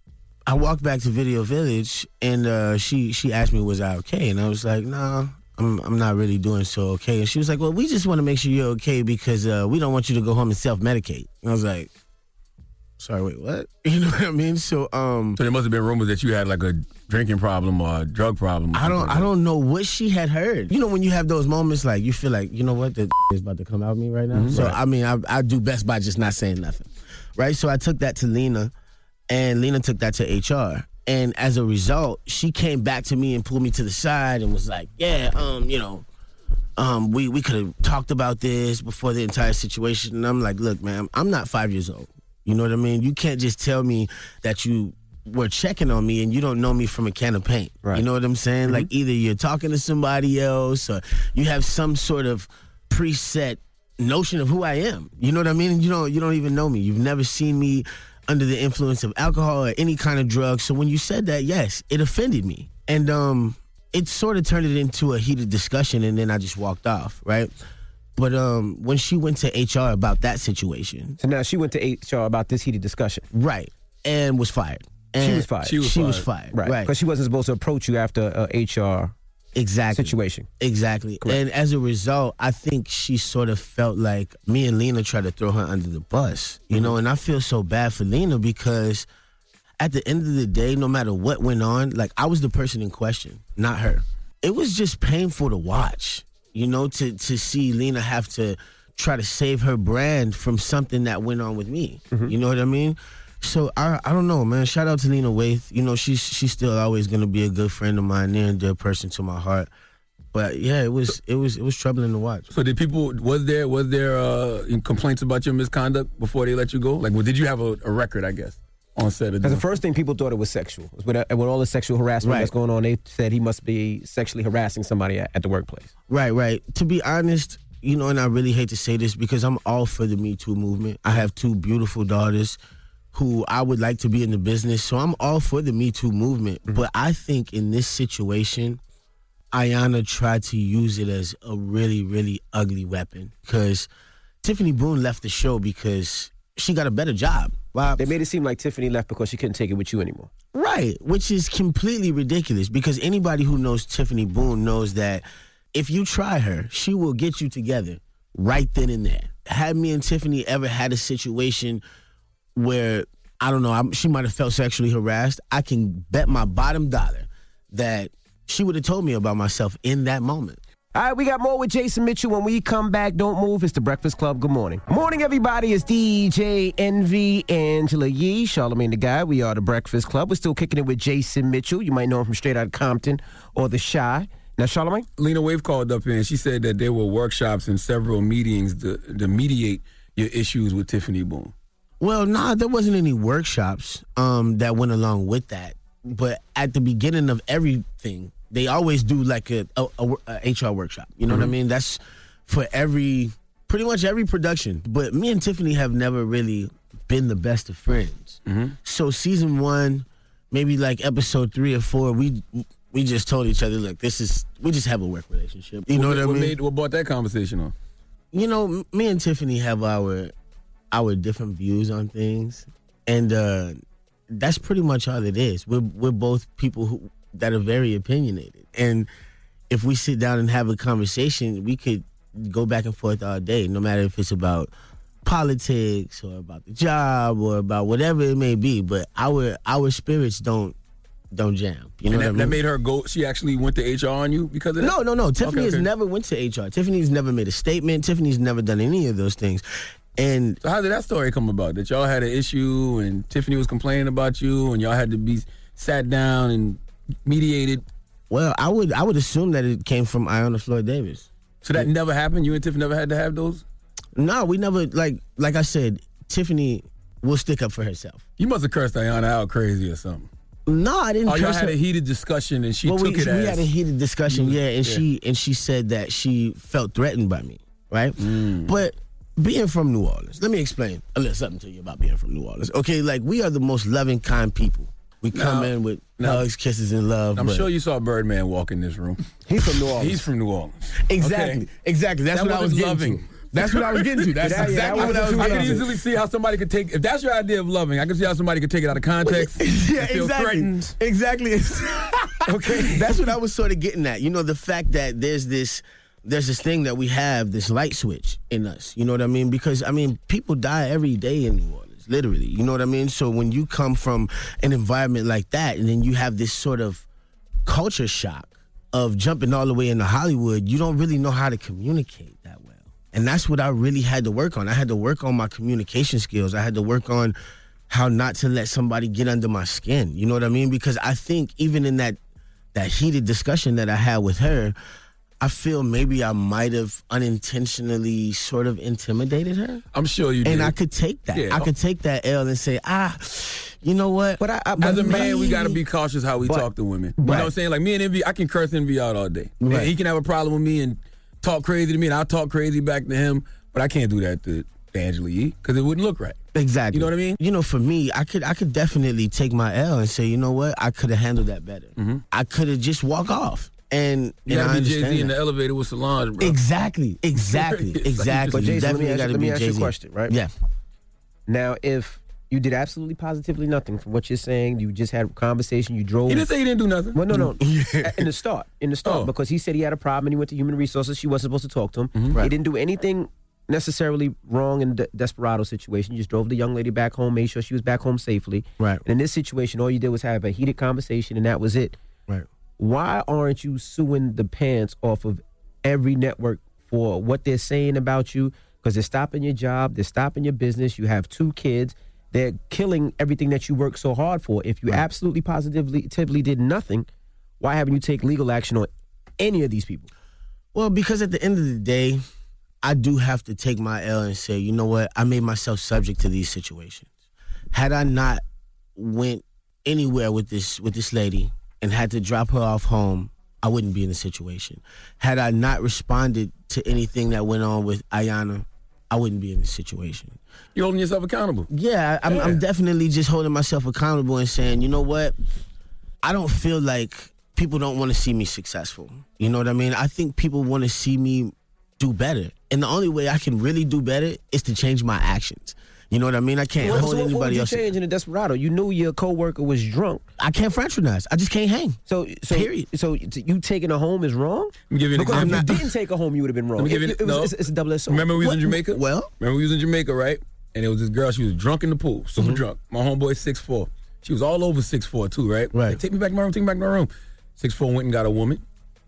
I walked back to Video Village, and uh, she she asked me was I okay, and I was like, nah. I'm, I'm not really doing so okay. And she was like, Well, we just want to make sure you're okay because uh, we don't want you to go home and self medicate. And I was like, Sorry, wait, what? You know what I mean? So, um, So there must have been rumors that you had like a drinking problem or a drug problem. or I don't something. I don't know what she had heard. You know when you have those moments like you feel like you know what the is about to come out of me right now. Mhm. So Right. I mean I I do best by just not saying nothing, right? So I took that to Lena, and Lena took that to HR, and as a result, she came back to me and pulled me to the side and was like, yeah, um, you know. Um, we we could have talked about this before the entire situation, and I'm like, look, man, I'm not five years old. You know what I mean? You can't just tell me that you were checking on me and you don't know me from a can of paint. Right. You know what I'm saying? Like either you're talking to somebody else or you have some sort of preset notion of who I am. You know what I mean? And you don't you don't even know me. You've never seen me under the influence of alcohol or any kind of drug. So when you said that, yes, it offended me. And um it sort of turned it into a heated discussion and then I just walked off, right? But um when she went to HR about that situation, So now she went to HR about this heated discussion. right, and was fired. she was fired. She was fired. Right. Right. Because she wasn't supposed to approach you after a HR exactly. situation. Exactly. Correct. And as a result, I think she sort of felt like me and Lena tried to throw her under the bus, you Mm-hmm. know, and I feel so bad for Lena because at the end of the day, no matter what went on, like I was the person in question, not her. It was just painful to watch, you know, to to see Lena have to try to save her brand from something that went on with me. Mm-hmm. You know what I mean? So I I don't know, man. Shout out to Lena Waithe. You know, she's she's still always gonna be a good friend of mine, near and dear person to my heart. But yeah, it was it was it was troubling to watch. So did people was there was there uh, complaints about your misconduct before they let you go? Like, well, did you have a, a record? I guess on set. of Because the first thing people thought it was sexual. With, with all the sexual harassment Right. that's going on, they said he must be sexually harassing somebody at, at the workplace. Right, right. To be honest, you know, and I really hate to say this because I'm all for the Me Too movement. I have two beautiful daughters who I would like to be in the business, so I'm all for the Me Too movement. Mm-hmm. But I think in this situation, Ayanna tried to use it as a really, really ugly weapon because Tiffany Boone left the show because she got a better job. Wow. They made it seem like Tiffany left because she couldn't take it with you anymore. Right, which is completely ridiculous because anybody who knows Tiffany Boone knows that if you try her, she will get you together right then and there. Had me and Tiffany ever had a situation where I don't know, I'm, she might have felt sexually harassed, I can bet my bottom dollar that she would have told me about myself in that moment. All right, we got more with Jason Mitchell when we come back. Don't move. It's the Breakfast Club. Good morning. Morning, everybody. It's DJ Envy, Angela Yee, Charlamagne Tha God. We are the Breakfast Club. We're still kicking it with Jason Mitchell. You might know him from Straight Outta Compton or The Chi. Now, Charlamagne? Lena Waithe called up and she said that there were workshops and several meetings to, to mediate your issues with Tiffany Boone. Well, nah, there wasn't any workshops um, that went along with that. But at the beginning of everything, they always do like a, a, a- a HR workshop. You know what I mean? That's for every, pretty much every production. But me and Tiffany have never really been the best of friends. So season one, maybe like episode three or four, we we just told each other, look, this is we just have a work relationship. You know what, I mean? Made, what brought that conversation on? you know, me and Tiffany have our our different views on things, and uh, that's pretty much all it is. We're we're both people who that are very opinionated, and if we sit down and have a conversation, we could go back and forth all day, no matter if it's about politics or about the job or about whatever it may be. But our our spirits don't don't jam. You know that, what I mean? that made her go. She actually went to HR on you because of that. No, no, no. Tiffany Okay, has okay. never went to HR. Tiffany's never made a statement. Tiffany's never done any of those things. And So how did that story come about? That y'all had an issue and Tiffany was complaining about you and y'all had to be sat down and mediated. well, I would I would assume that it came from Ayanna Floyd Davis. So that never happened. You and Tiffany never had to have those. No, we never like like I said. Tiffany will stick up for herself. You must have cursed Ayanna out crazy or something. No, I didn't. Oh, y'all had her. a heated discussion and she well, took we, it we as had a heated discussion, yeah, and yeah. she and she said that she felt threatened by me, right? Mm. But being from New Orleans, let me explain a little something to you about being from New Orleans. Okay, like we are the most loving, kind people. We come Now- in with now- hugs, kisses, and love. I'm sure you saw Birdman walk in this room. He's from New Orleans. He's from New Orleans. Exactly, Okay? exactly. That's That what I was loving. to. That's what I was getting to. That's That- yeah, exactly that what I was I can easily see how somebody could take if that's your idea of loving. I can see how somebody could take it out of context. yeah, feel exactly. Exactly. okay. That's what I was sort of getting at. You know, the fact that there's this there's this thing that we have, this light switch in us. You know what I mean? Because I mean, people die every day in New Orleans, literally. You know what I mean? So when you come from an environment like that and then you have this sort of culture shock of jumping all the way into Hollywood, you don't really know how to communicate that well. And that's what I really had to work on. I had to work on my communication skills. I had to work on how not to let somebody get under my skin. You know what I mean? Because I think even in that that heated discussion that I had with her, I feel maybe I might have unintentionally sort of intimidated her. I'm sure you did. And I could take that. Yeah. I could take that L and say, ah, you know what? But I, I As a man, we got to be cautious how we But- talk to women. You know what I'm saying? Like me and Envy, I can curse Envy out all day. And he can have a problem with me and talk crazy to me, and I'll talk crazy back to him. But I can't do that to Angela Yee because it wouldn't look right. Exactly. You know what I mean? You know, for me, I could I could definitely take my L and say, you know what, I could have handled that better. I could have just walk off. And You and gotta be Jay Z in the elevator with Solange, bro. Exactly, exactly, It's like you exactly. But You Jason, let me definitely ask, gotta let me ask you a question, right? Yeah. Now, if you did absolutely positively nothing from what you're saying, you just had a conversation, you drove. He didn't say he didn't do nothing. Well, no, no. In the start, in the start, Oh. because he said he had a problem and he went to human resources. She wasn't supposed to talk to him. Mm-hmm. He didn't do anything necessarily wrong in the desperado situation. You just drove the young lady back home, made sure she was back home safely. Right. And in this situation, all you did was have a heated conversation, and that was it. Right. Why aren't you suing the pants off of every network for what they're saying about you? Because they're stopping your job, they're stopping your business. You have two kids. They're killing everything that you work so hard for. If you absolutely positively positively did nothing, why haven't you take legal action on any of these people? Well, because at the end of the day, I do have to take my L and say, you know what, I made myself subject to these situations. Had I not went anywhere with this with this lady and had to drop her off home, I wouldn't be in the situation. Had I not responded to anything that went on with Ayanna, I wouldn't be in the situation. You're holding yourself accountable. Yeah, I'm, I'm definitely just holding myself accountable and saying, you know what? I don't feel like people don't want to see me successful. You know what I mean? I think people want to see me do better. And the only way I can really do better is to change my actions. You know what I mean? I can't What- hold so what- what would anybody you else. change in the desperado? You knew your coworker was drunk. I can't fraternize. I just can't hang. So, so, Period. so you taking a home is wrong. Let me give you an because example. if you didn't take a home, you would have been wrong. Let me give you It- an- it was- no. it's, it's a double edged sword. Remember we was What? in Jamaica? Well? remember we was in Jamaica, right? And it was this girl. She was drunk in the pool, super mm-hmm. drunk. My homeboy six four. She was all over six four too, right? Right. Like, take me back to my room. Take me back to my room. Six four went and got a woman.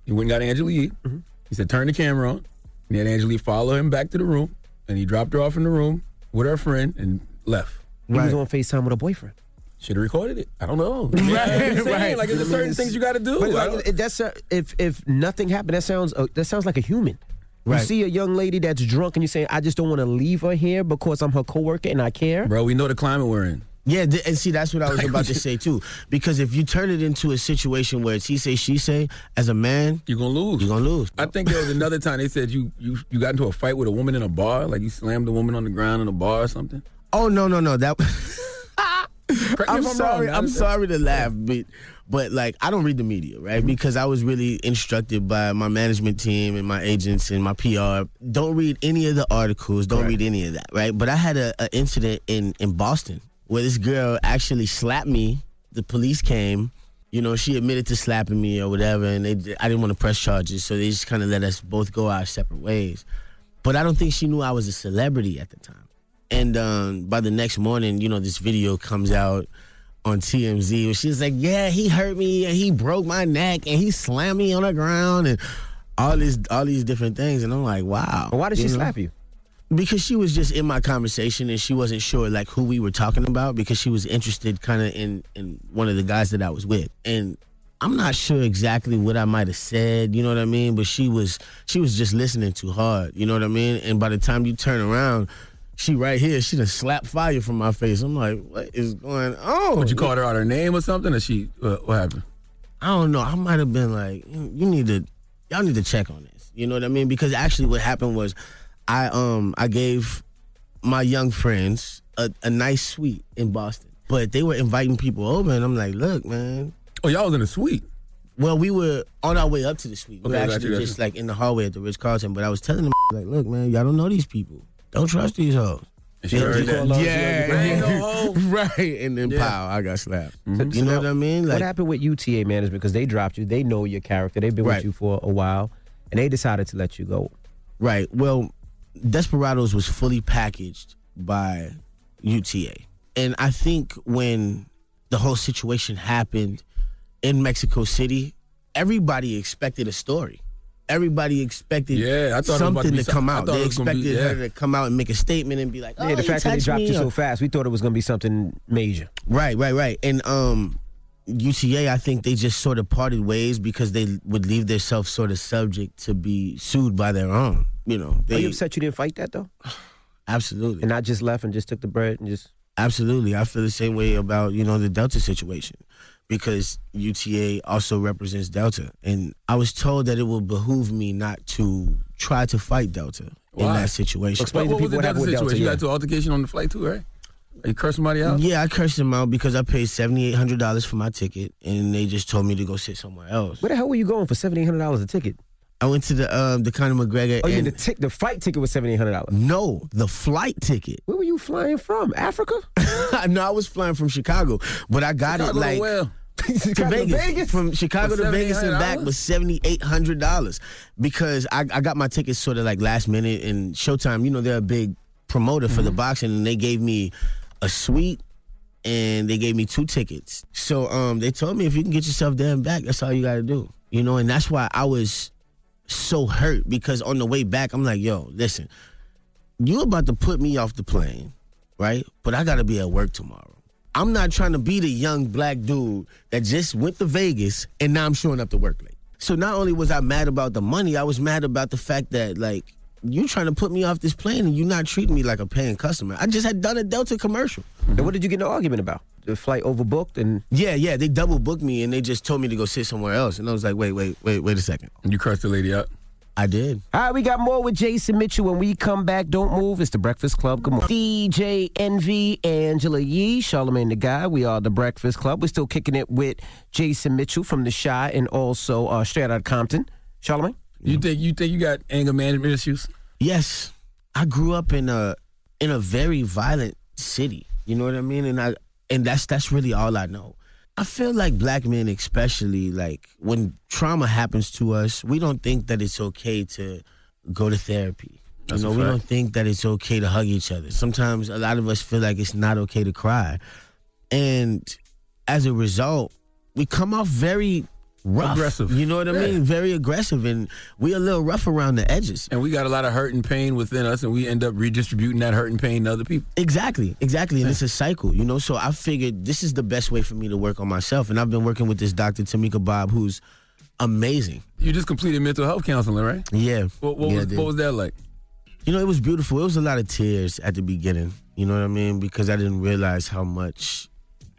He went and got Angela Yee. Mm-hmm. He said, "Turn the camera on." And then Angela Yee followed him back to the room, and he dropped her off in the room with her friend and left. He was Right. on Facetime with a boyfriend. Should have recorded it. I don't know. right, right. Like, there's certain things you got to do. But I like, don't- it- that's uh, if if nothing happened, that sounds uh, that sounds like a human. Right. You see a young lady that's drunk and you saying, "I just don't want to leave her here because I'm her coworker and I care." Bro, we know the climate we're in. Yeah, th- and see, that's what I was about to say too. Because if you turn it into a situation where it's he say, she say, as a man, You're gonna lose. you're gonna lose. I think there was another time they said you you you got into a fight with a woman in a bar, like you slammed a woman on the ground in a bar or something. Oh no, no, no. That I'm I'm sorry. wrong, I'm sorry to laugh, but but like I don't read the media, right? Mm-hmm. Because I was really instructed by my management team and my agents and my PR. Don't read any of the articles. Don't read any of that, right? But I had a, a incident in in Boston where this girl actually slapped me. The police came. You know, she admitted to slapping me or whatever, and they I didn't want to press charges, so they just kind of let us both go our separate ways. But I don't think she knew I was a celebrity at the time. And um, by the next morning, you know, this video comes out on TMZ where she's like, "Yeah, he hurt me and he broke my neck and he slammed me on the ground and all these all these different things." And I'm like, "Wow." Why did she know? slap you? Because she was just in my conversation and she wasn't sure like who we were talking about because she was interested kind of in in one of the guys that I was with. And I'm not sure exactly what I might have said, you know what I mean? But she was she was just listening too hard, you know what I mean? And by the time you turn around, she right here, she done slapped fire from my face. I'm like, what is going on? Would you call her out her name or something? Or she, uh, what happened? I don't know. I might have been like, you you need to, y'all need to check on this. You know what I mean? Because actually, what happened was, I um I gave my young friends a, a nice suite in Boston, but they were inviting people over, and I'm like, look, man. Oh, y'all was in a suite. Well, we were on our way up to the suite. We were Okay, got actually you, got just you. like in the hallway at the Ritz Carlton, but I was telling them like, look, man, y'all don't know these people. Don't trust these hoes. she heard that. Yeah, I ain't no hoe. right. And then Yeah. pow, I got slapped. So- You so know now, what I mean? what happened with UTA management? Because they dropped you. They know your character. They've been Right. with you for a while, and they decided to let you go. Right. Well, Desperados was fully packaged by UTA. And I think when the whole situation happened in Mexico City, everybody expected a story. Everybody expected Yeah, I thought it was about something to to, be come out. They it be- expected her to come out and make a statement and be like, oh, yeah, the you fact that they dropped me," you so fast, we thought it was going to be something major. Right, right, right. And um UTA, I think they just sort of parted ways because they would leave themselves sort of subject to be sued by their own. You know, Are you upset you didn't fight that though, absolutely. and not just left and just took the bread and just? Absolutely. I feel the same way about, you know, the Delta situation because UTA also represents Delta. And I was told that it will behoove me not to try to fight Delta in that situation. Explain what to was people the what happened Delta with Delta. situation? You yeah. got to altercation on the flight too, right? You cursed somebody out? Yeah, I cursed them out because I paid $7,800 for my ticket and they just told me to go sit somewhere else. Where the hell were you going for seventy eight hundred dollars a ticket? I went to the um, the Conor McGregor. Oh, and the tic- the flight ticket was seventy eight hundred dollars. no, the flight ticket. Where were you flying from? Africa? no, I was flying from Chicago, but I got Chicago it like well. to Vegas. Vegas? From Chicago to Vegas and back $7,800? was seventy eight hundred dollars because I, I got my tickets sort of like last minute and Showtime. You know they're a big promoter for the Mm-hmm. boxing and they gave me a suite and they gave me two tickets. So um they told me if you can get yourself there and back, that's all you got to do. You know, and that's why I was so hurt because on the way back I'm like, yo, listen, you about to put me off the plane, right? But I got to be at work tomorrow. I'm not trying to be the young black dude that just went to Vegas and now I'm showing up to work late. So not only was I mad about the money, I was mad about the fact that like you trying to put me off this plane and you not treating me like a paying customer. I just had done a Delta commercial. And what did you get in an argument about? The flight overbooked and Yeah, yeah, they double booked me and they just told me to go sit somewhere else. And I was like, wait, wait, wait, wait a second. You cursed the lady out. I did. All right, we got more with Jason Mitchell when we come back. Don't move. It's the Breakfast Club. Good morning. DJ Envy, Angela Yee, Charlamagne Tha God. We are the Breakfast Club. We're still kicking it with Jason Mitchell from The Chi and also uh, straight out of Compton. Charlamagne? You think you think you got anger management issues? Yes, I grew up in a in a very violent city. You know what I mean? And I and that's that's really all I know. I feel like black men, especially like when trauma happens to us, we don't think that it's okay to go to therapy. That's you know, we don't think that it's okay to hug each other. Sometimes a lot of us feel like it's not okay to cry. And as a result, we come off very rough. Aggressive. You know what I Yeah. mean? Very aggressive. And we're a little rough around the edges. And we got a lot of hurt and pain within us, and we end up redistributing that hurt and pain to other people. Exactly, exactly. And it's a cycle, you know? So I figured this is the best way for me to work on myself. And I've been working with this doctor, Tamika Bob, who's amazing. You just completed mental health counseling, right? Yeah. What, what Yeah, was what was that like? You know, it was beautiful. It was a lot of tears at the beginning. You know what I mean? Because I didn't realize how much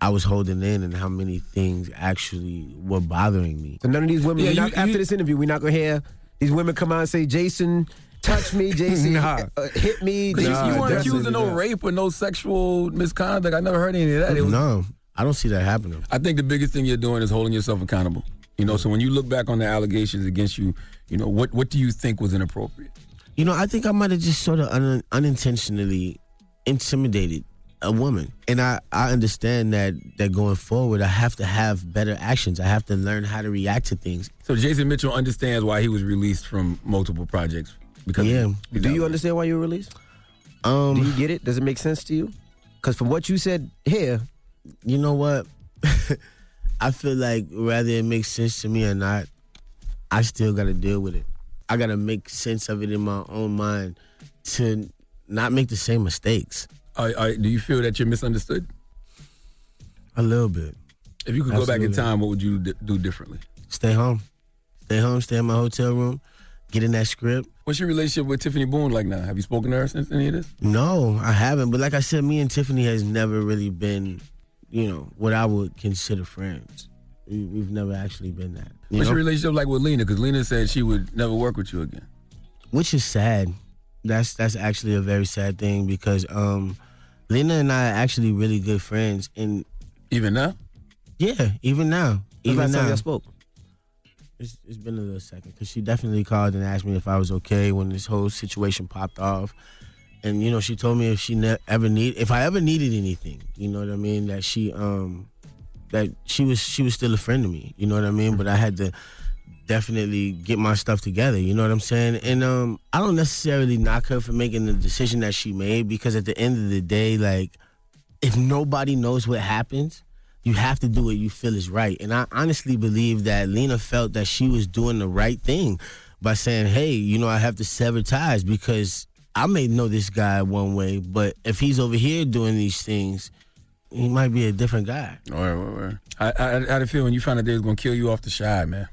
I was holding in and how many things actually were bothering me. So none of these women, Yeah, we're you- after you- this interview, we're not going to hear these women come out and say, Jason touch me, Jason, Nah. uh, hit me. You- JC, you weren't definitely accused of no not. rape or no sexual misconduct. I never heard any of that. Was- no, I don't see that happening. I think the biggest thing you're doing is holding yourself accountable. You know, so when you look back on the allegations against you, you know, what what do you think was inappropriate? You know, I think I might have just sort of un- unintentionally intimidated a woman, and I I understand that that going forward, I have to have better actions. I have to learn how to react to things. So Jason Mitchell understands why he was released from multiple projects. Because Yeah. Do you understand why you were released? Um, Do you get it? Does it make sense to you? Because from what you said here, you know what? I feel like whether it makes sense to me or not, I still got to deal with it. I got to make sense of it in my own mind to not make the same mistakes. I, I, do you feel that you're misunderstood? A little bit. If you could go back in time, what would you d- do differently? Stay home. Stay home, stay in my hotel room, get in that script. What's your relationship with Tiffany Boone like now? Have you spoken to her since any of this? No, I haven't. But like I said, me and Tiffany has never really been, you know, what I would consider friends. We, we've never actually been that. you What's know? your relationship like with Lena? Because Lena said she would never work with you again. which is sad. That's that's actually a very sad thing because um, Lena and I are actually really good friends, and even now, yeah, even now, When's even last time now, y'all spoke? It's, it's been a little second because she definitely called and asked me if I was okay when this whole situation popped off, and you know she told me if she ne- ever need if I ever needed anything, you know what I mean, that she um that she was she was still a friend to me, you know what I mean, but I had to definitely get my stuff together, you know what I'm saying? And um I don't necessarily knock her for making the decision that she made because at the end of the day like if nobody knows what happens, you have to do what you feel is right. And I honestly believe that Lena felt that she was doing the right thing by saying, hey, you know, I have to sever ties because I may know this guy one way, but if he's over here doing these things, he might be a different guy. All right, all right. How, how, how did it feel when you found out they was gonna kill you off the side, man?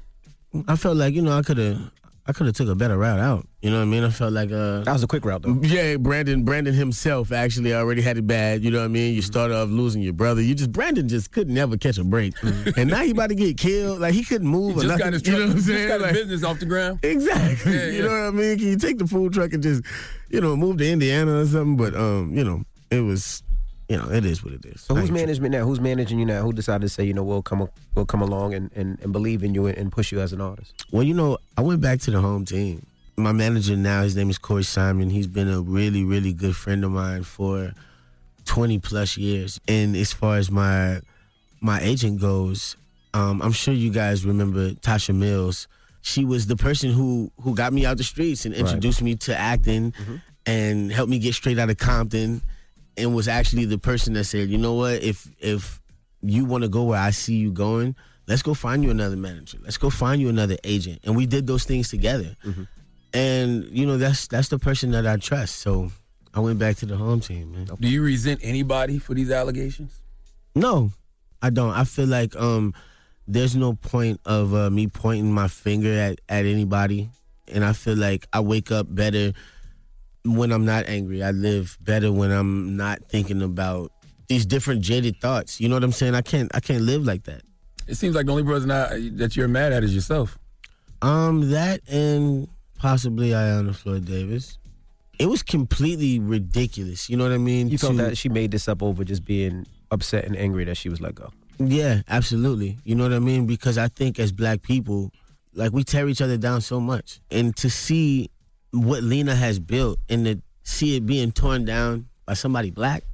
I felt like, you know, I could have I could have took a better route out. You know what I mean? I felt like uh That was a quick route, though. Yeah, Brandon Brandon himself actually already had it bad. You know what I mean? You start off losing your brother. You just Brandon just couldn't never catch a break, and now he about to get killed. Like he couldn't move. He or just nothing. got his you truck, know what I'm just saying? got his Like- business off the ground. Exactly. Yeah, you yeah. know what I mean? Can you take the food truck and just, you know, move to Indiana or something? But um, you know, it was, you know, it is what it is. So who's management now? Who's managing you now? Who decided to say, you know, we'll come we'll come along and, and, and believe in you and, and push you as an artist? Well, you know, I went back to the home team. My manager now, his name is Corey Simon. He's been a really, really good friend of mine for 20 plus years. And as far as my my agent goes, um, I'm sure you guys remember Tasha Mills. She was the person who who got me out the streets and Right. introduced me to acting and helped me get straight out of Compton and was actually the person that said, you know what, if if you want to go where I see you going, let's go find you another manager. Let's go find you another agent. And we did those things together. And you know, that's that's the person that I trust. So I went back to the home team, man. Do you resent anybody for these allegations? No, I don't. I feel like um, there's no point of uh, me pointing my finger at, at anybody, and I feel like I wake up better when I'm not angry. I live better when I'm not thinking about these different jaded thoughts. You know what I'm saying? I can't I can't live like that. It seems like the only person I, that you're mad at is yourself. Um, that and possibly Ayanna Floyd Davis. It was completely ridiculous. You know what I mean? You felt To- that she made this up over just being upset and angry that she was let go. Yeah, absolutely. You know what I mean? Because I think as black people, like we tear each other down so much. And to see what Lena has built and to see it being torn down by somebody black,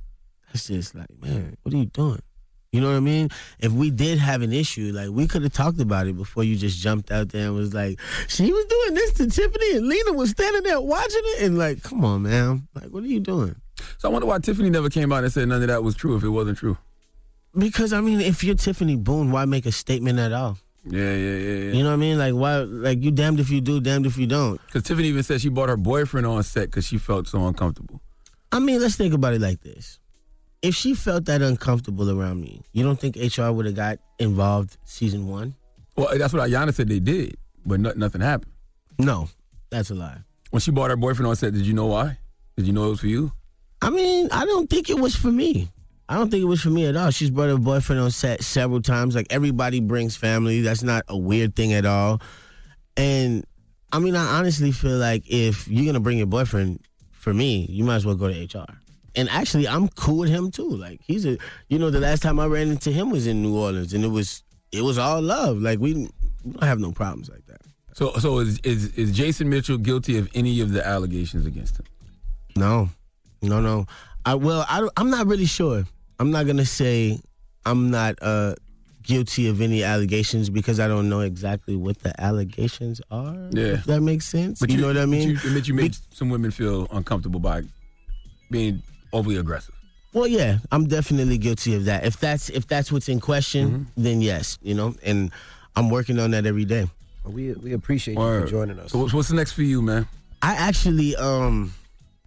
that's just like, man, what are you doing? You know what I mean? If we did have an issue, like we could have talked about it before you just jumped out there and was like, she was doing this to Tiffany and Lena was standing there watching it and like, come on, man. Like, what are you doing? So I wonder why Tiffany never came out and said none of that was true if it wasn't true. Because I mean, if you're Tiffany Boone, why make a statement at all? Yeah, yeah, yeah, yeah. You know what I mean? Like why? Like you damned if you do, damned if you don't. Because Tiffany even said she bought her boyfriend on set because she felt so uncomfortable. I mean, let's think about it like this: if she felt that uncomfortable around me, you don't think HR would have got involved season one? Well, that's what Ayanna said they did, but no, nothing happened. No, that's a lie. When she bought her boyfriend on set, did you know why? Did you know it was for you? I mean, I don't think it was for me. I don't think it was for me at all. She's brought her boyfriend on set several times. Like everybody brings family. That's not a weird thing at all. And I mean, I honestly feel like if you're gonna bring your boyfriend for me, you might as well go to HR. And actually, I'm cool with him too. Like he's a, you know, the last time I ran into him was in New Orleans, and it was it was all love. Like we, we don't have no problems like that. So, so is, is is Jason Mitchell guilty of any of the allegations against him? No, no, no. I well, I I'm not really sure. I'm not gonna say I'm not uh guilty of any allegations because I don't know exactly what the allegations are. Yeah. if that makes sense. But you, know what I mean? But you, but you made some women feel uncomfortable by being overly aggressive. Well, yeah, I'm definitely guilty of that. If that's if that's what's in question, then yes, you know, and I'm working on that every day. We we appreciate you for joining us. So what's, the next for you, man? I actually um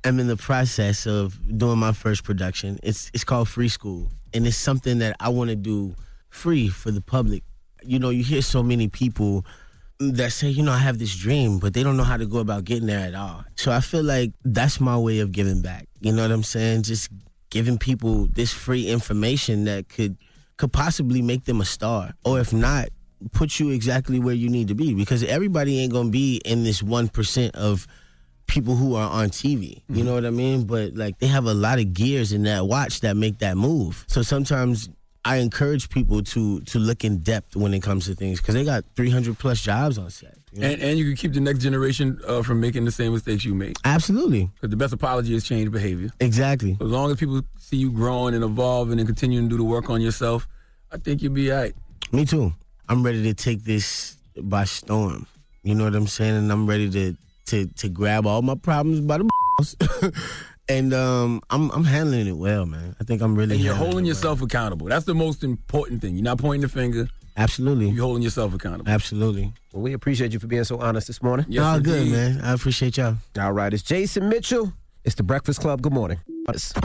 am in the process of doing my first production. It's it's called Free School, and it's something that I want to do free for the public. You know, you hear so many people that say, you know, I have this dream, but they don't know how to go about getting there at all. So I feel like that's my way of giving back. You know what I'm saying? Just giving people this free information that could could possibly make them a star, or if not, put you exactly where you need to be. Because everybody ain't gonna be in this one percent of people who are on TV. You know what I mean? But like they have a lot of gears in that watch that make that move. So sometimes I encourage people to to look in depth when it comes to things because they got 300 plus jobs on set. you know? And and you can keep the next generation uh, from making the same mistakes you made. Absolutely. Because the best apology is change behavior. Exactly. As long as people see you growing and evolving and continuing to do the work on yourself, I think you'll be all right. Me too. I'm ready to take this by storm. You know what I'm saying? And I'm ready to to to grab all my problems by the balls. and um, I'm I'm handling it well, man. I think I'm really. And you're holding it yourself accountable. That's the most important thing. You're not pointing the finger. Absolutely. You're holding yourself accountable. Absolutely. Well, we appreciate you for being so honest this morning. Yes, All good, man. I appreciate y'all. All right, it's Jason Mitchell. It's the Breakfast Club. Good morning. Listen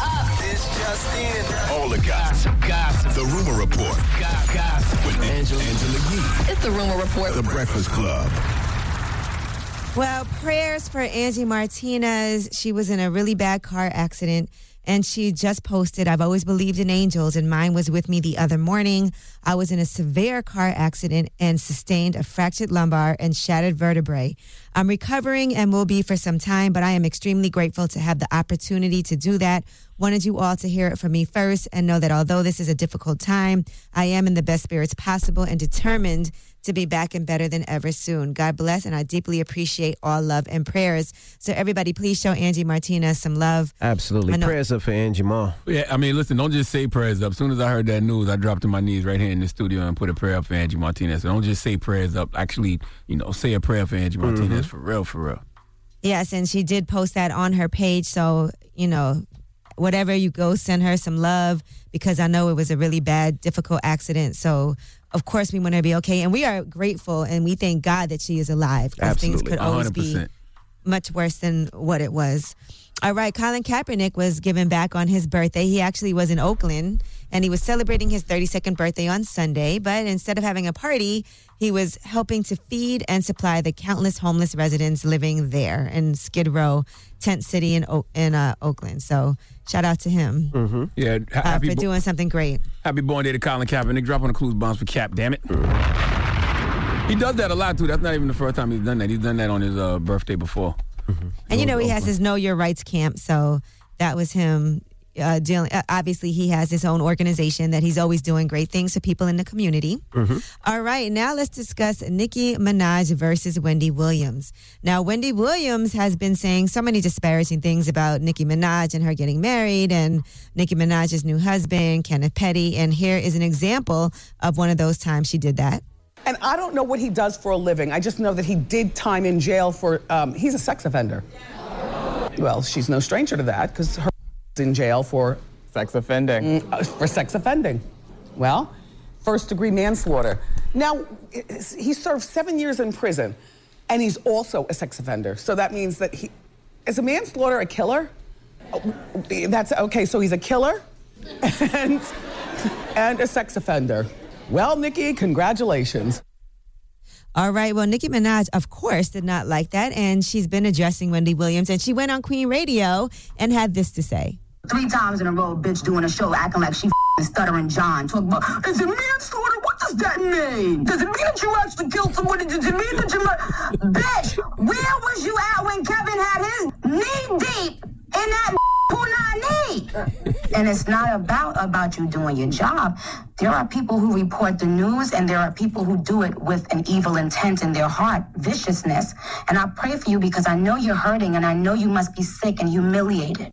up. This just in. All the gossip. Gossip. The Rumor Report. Gossip. With Angela, Angela Yee. It's the rumor report. The Breakfast Club. Well, prayers for Angie Martinez. She was in a really bad car accident and she just posted, I've always believed in angels, and mine was with me the other morning. I was in a severe car accident and sustained a fractured lumbar and shattered vertebrae. I'm recovering and will be for some time, but I am extremely grateful to have the opportunity to do that. Wanted you all to hear it from me first and know that although this is a difficult time, I am in the best spirits possible and determined to be back and better than ever soon. God bless, and I deeply appreciate all love and prayers. So, everybody, please show Angie Martinez some love. Absolutely. I know- Prayers up for Angie Ma. Yeah, I mean, listen, don't just say prayers up. As soon as I heard that news, I dropped to my knees right here in the studio and put a prayer up for Angie Martinez. So don't just say prayers up. Actually, you know, say a prayer for Angie Martinez mm-hmm. for real, for real. Yes, and she did post that on her page. So, you know, whatever you go, send her some love because I know it was a really bad, difficult accident. So, of course, we want her to be okay. And we are grateful and we thank God that she is alive because things could always be 100%. much worse than what it was. All right, Colin Kaepernick was given back on his birthday. He actually was in Oakland and he was celebrating his 32nd birthday on Sunday. But instead of having a party, he was helping to feed and supply the countless homeless residents living there in Skid Row, Tent City in, o- in uh, Oakland. So shout out to him Mm-hmm. Yeah, ha- uh, happy, for bo- doing something great. happy born day to Colin Kaepernick. Drop on the clues bombs for Cap, damn it. He does that a lot, too. That's not even the first time he's done that. He's done that on his uh, birthday before. And you know, he has his Know Your Rights camp. So that was him uh, dealing. Uh, obviously, he has his own organization that he's always doing great things for people in the community. All right, now let's discuss Nicki Minaj versus Wendy Williams. Now, Wendy Williams has been saying so many disparaging things about Nicki Minaj and her getting married and Nicki Minaj's new husband, Kenneth Petty. And here is an example of one of those times she did that. And I don't know what he does for a living. I just know that he did time in jail for, um, he's a sex offender. Well, she's no stranger to that because her in jail for sex offending. Mm, uh, for sex offending. Well, first degree manslaughter. Now, he served seven years in prison and he's also a sex offender. So that means that he, is a manslaughter a killer? Oh, That's okay, so he's a killer and, and a sex offender. Well, Nikki, congratulations. All right. Well, Nicki Minaj, of course, did not like that. And she's been addressing Wendy Williams. And she went on Queen Radio and had this to say. Three times in a row, bitch doing a show acting like she stuttering John. Talk about, is it manslaughter? What does that mean? Does it mean that you actually killed somebody? Does it mean that you mur- Bitch, where was you at when Kevin had his knee deep in that punani? And it's not about about you doing your job. There are people who report the news and there are people who do it with an evil intent in their heart, viciousness. And I pray for you because I know you're hurting and I know you must be sick and humiliated.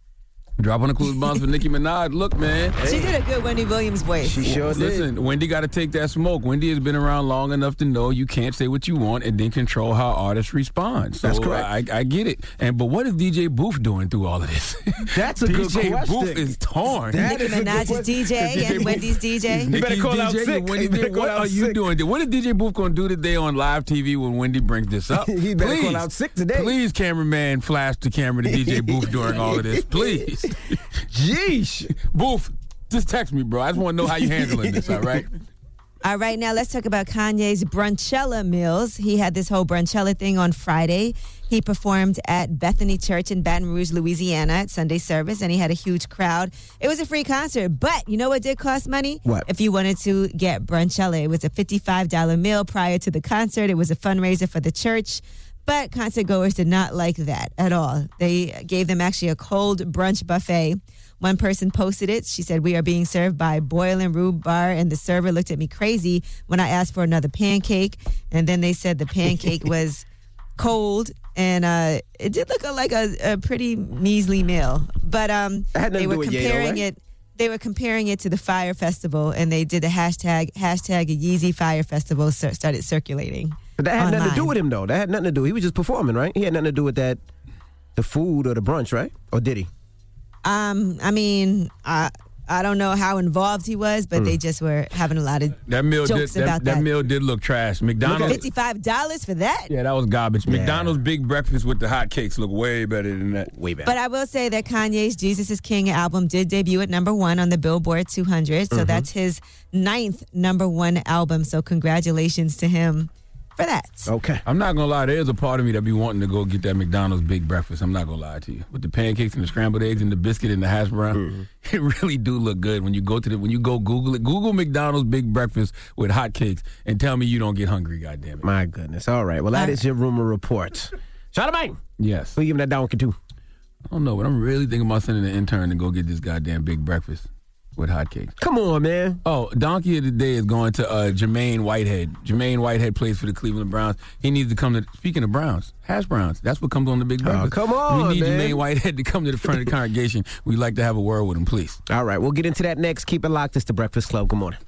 Drop on the clues bombs for Nicki Minaj. Look, man. She did a good Wendy Williams voice. She sure Listen, did. Listen, Wendy got to take that smoke. Wendy has been around long enough to know you can't say what you want and then control how artists respond. So That's correct. I, I get it. And but what is DJ Boof doing through all of this? That's a good question. DJ question. Boof is torn. Nicki Minaj's DJ and Wendy's DJ. Nicki's DJ and Wendy did- What are you doing? What is DJ Boof going to do today on live TV when Wendy brings this up? He better call out sick today. Please, cameraman, flash the camera to DJ Boof during all of this. Please. Jeesh. Boof, just text me, bro. I just want to know how you're handling this, all right? All right, now let's talk about Kanye's Brunchella Meals. He had this whole Brunchella thing on Friday. He performed at Bethany Church in Baton Rouge, Louisiana at Sunday service, and he had a huge crowd. It was a free concert, but you know what did cost money? What? If you wanted to get Brunchella, it was a $55 meal prior to the concert. It was a fundraiser for the church. But concert goers did not like that at all. They gave them actually a cold brunch buffet. One person posted it. She said, We are being served by Boiling rhubarb Bar, and the server looked at me crazy when I asked for another pancake. And then they said the pancake was cold, and uh, it did look like a, a pretty measly meal. But um, they were do with Ye, though, comparing right? it. They were comparing it to the Fyre Festival, and they did the hashtag hashtag Yeezy Fyre Festival started circulating. But that had nothing to do with him, though. That had nothing to do. He was just performing, right? He had nothing to do with that, the food or the brunch, right? Or did he? Um, I mean, I I don't know how involved he was, but Mm. they just were having a lot of That meal did jokes that, about that that. meal did look trash. McDonald's Fifty five dollars for that. Yeah, that was garbage. McDonald's big breakfast with the hot cakes look way better than that. Way better. But I will say that Kanye's Jesus is King album did debut at number one on the Billboard 200. So Mhm. that's his ninth number one album. So congratulations to him for that. Okay. I'm not gonna lie, there's a part of me that be wanting to go get that McDonald's big breakfast. I'm not gonna lie to you. With the pancakes and the scrambled eggs and the biscuit and the hash brown. Mm-hmm. It really do look good when you go to the when you go Google it. Google McDonald's big breakfast with hot cakes and tell me you don't get hungry, goddamn it. My goodness. All right. Well, that is your rumor report. Charlamagne. Yes. Who you giving that donkey to? I don't know, but I'm really thinking about sending an intern to go get this goddamn big breakfast with hotcakes. Come on, man. Oh, donkey of the day is going to uh, Jermaine Whitehead. Jermaine Whitehead plays for the Cleveland Browns. He needs to come to. Speaking of Browns, hash browns. That's what comes on the big breakfast. Oh, come on, We need man. Jermaine Whitehead to come to the front of the congregation. We'd like to have a word with him, please. All right. We'll get into that next. Keep it locked. It's the Breakfast Club. Good morning.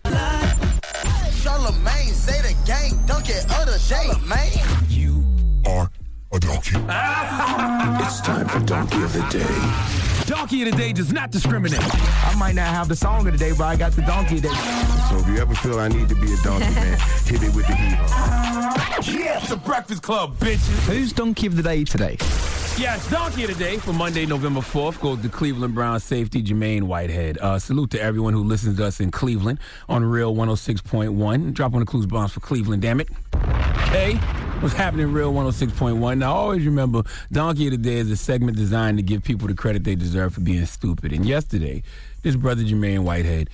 Charlamagne, say the gang, dunk it of the day, man. You are a donkey. it's time for Donkey of the Day. Donkey of the day does not discriminate. I might not have the song of the day, but I got the donkey of the day. So if you ever feel I need to be a donkey, man, hit it with the heat. Yes, the Breakfast Club, bitches. Who's donkey of the day today? Yes, Donkey of the Day for Monday, November 4th goes to Cleveland Browns safety Jermaine Whitehead. Uh, salute to everyone who listens to us in Cleveland on Real 106.1. Drop on the clues bombs for Cleveland, damn it. Okay, what's happening in Real 106.1? Now, always remember, Donkey of the Day is a segment designed to give people the credit they deserve for being stupid. And yesterday, this brother Jermaine Whitehead,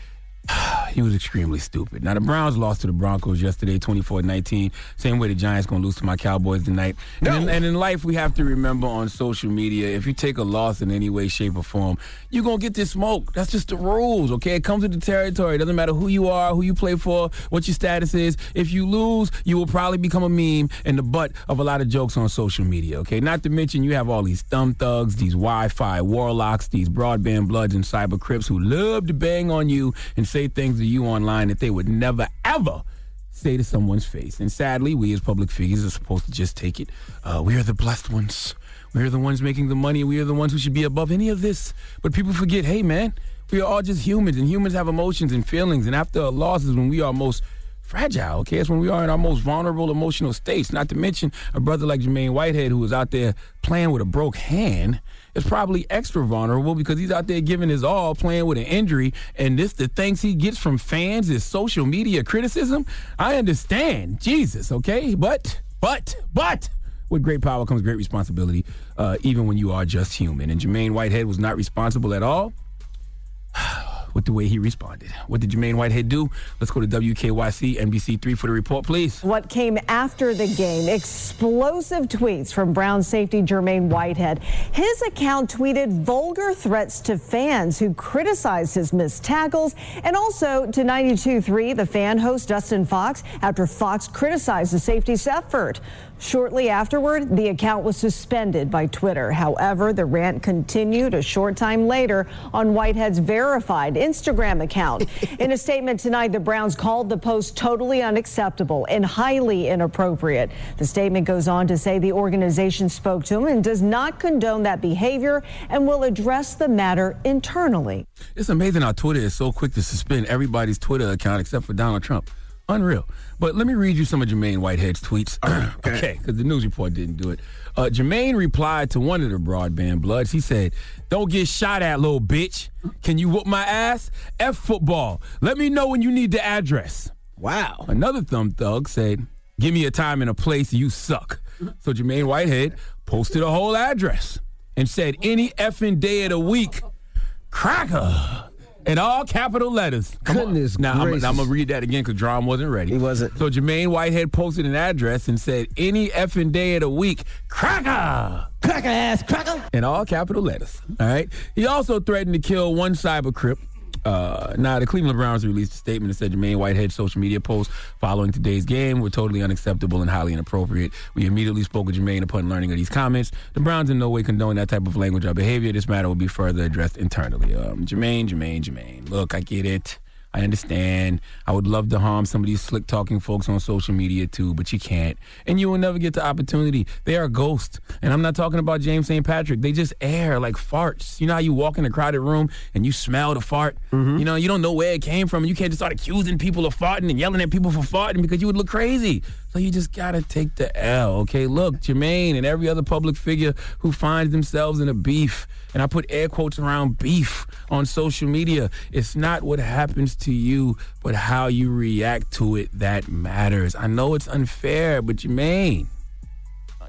he was extremely stupid. Now, the Browns lost to the Broncos yesterday, 24-19. Same way the Giants going to lose to my Cowboys tonight. And, in, and in life, we have to remember on social media, if you take a loss in any way, shape, or form, you're going to get this smoke. That's just the rules, okay? It comes with the territory. It doesn't matter who you are, who you play for, what your status is. If you lose, you will probably become a meme and the butt of a lot of jokes on social media, okay? Not to mention, you have all these thumb thugs, these Wi-Fi warlocks, these broadband bloods and cyber crips who love to bang on you and say things to you online that they would never, ever say to someone's face. And sadly, we as public figures are supposed to just take it. Uh, we are the blessed ones. We are the ones making the money. We are the ones who should be above any of this. But people forget, hey, man, we are all just humans, and humans have emotions and feelings. And after a loss is when we are most fragile, okay? It's when we are in our most vulnerable emotional states. Not to mention a brother like Jermaine Whitehead who was out there playing with a broke hand is probably extra vulnerable because he's out there giving his all, playing with an injury, and this the things he gets from fans is social media criticism. I understand, Jesus, okay? But, but, but with great power comes great responsibility, uh, even when you are just human. And Jermaine Whitehead was not responsible at all. with the way he responded. What did Jermaine Whitehead do? Let's go to WKYC NBC3 for the report, please. What came after the game? Explosive tweets from Brown safety Jermaine Whitehead. His account tweeted vulgar threats to fans who criticized his missed tackles and also to 92.3, the fan host Dustin Fox, after Fox criticized the safety's effort. Shortly afterward, the account was suspended by Twitter. However, the rant continued a short time later on Whitehead's verified Instagram account. In a statement tonight, the Browns called the post totally unacceptable and highly inappropriate. The statement goes on to say the organization spoke to him and does not condone that behavior and will address the matter internally. It's amazing how Twitter is so quick to suspend everybody's Twitter account except for Donald Trump. Unreal. But let me read you some of Jermaine Whitehead's tweets. okay, because the news report didn't do it. Uh, Jermaine replied to one of the broadband bloods. He said, Don't get shot at, little bitch. Can you whoop my ass? F football. Let me know when you need the address. Wow. Another thumb thug said, Give me a time and a place, you suck. So Jermaine Whitehead posted a whole address and said, Any effing day of the week, cracker. In all capital letters. Come Goodness on. Now, I'm. I'm going to read that again because Drum wasn't ready. He wasn't. So Jermaine Whitehead posted an address and said, any effing day of the week, cracker! Cracker ass, cracker. In all capital letters. All right. He also threatened to kill one cyber crip. Uh, now, the Cleveland Browns released a statement that said Jermaine Whitehead's social media posts following today's game were totally unacceptable and highly inappropriate. We immediately spoke with Jermaine upon learning of these comments. The Browns in no way condone that type of language or behavior. This matter will be further addressed internally. Um, Jermaine, Jermaine, Jermaine. Look, I get it. I understand. I would love to harm some of these slick talking folks on social media too, but you can't. And you will never get the opportunity. They are ghosts. And I'm not talking about James St. Patrick. They just air like farts. You know how you walk in a crowded room and you smell the fart? Mm-hmm. You know, you don't know where it came from. You can't just start accusing people of farting and yelling at people for farting because you would look crazy. So you just gotta take the L, okay? Look, Jermaine and every other public figure who finds themselves in a beef, and I put air quotes around beef on social media. It's not what happens to you, but how you react to it that matters. I know it's unfair, but Jermaine,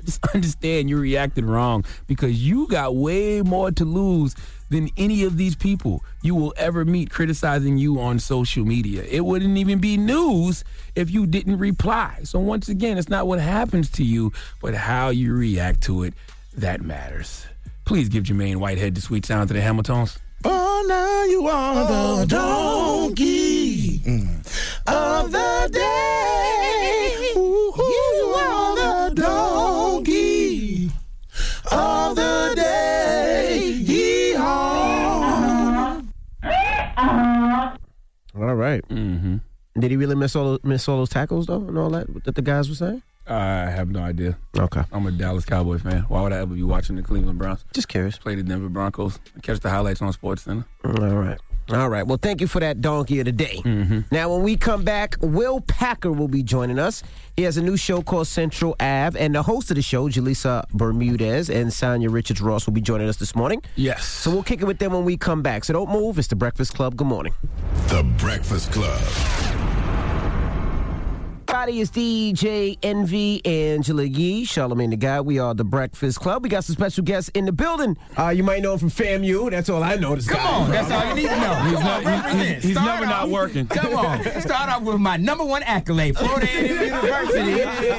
just understand you reacted wrong because you got way more to lose than any of these people you will ever meet criticizing you on social media. It wouldn't even be news if you didn't reply. So, once again, it's not what happens to you, but how you react to it that matters. Please give Jermaine Whitehead the sweet sound to the Hamiltons. Oh, now you are the oh, donkey of the day. All right. Mm-hmm. Did he really miss all miss all those tackles though, and all that that the guys were saying? I have no idea. Okay. I'm a Dallas Cowboy fan. Why would I ever be watching the Cleveland Browns? Just curious. Play the Denver Broncos. Catch the highlights on Sports Center. All right. All right. Well, thank you for that donkey of the day. Mm-hmm. Now, when we come back, Will Packer will be joining us. He has a new show called Central Ave, and the host of the show, Julissa Bermudez and Sanya Richards Ross, will be joining us this morning. Yes. So we'll kick it with them when we come back. So don't move. It's the Breakfast Club. Good morning. The Breakfast Club. Friday is DJ Envy, Angela Yee, Charlamagne Tha God. We are the Breakfast Club. We got some special guests in the building. Uh, you might know him from FAMU. That's all I know. This Come guy. on, that's all you need to know. He's not- on, he- represent. he's Start never not working. Come on, start off with my number one accolade, Florida A&M University,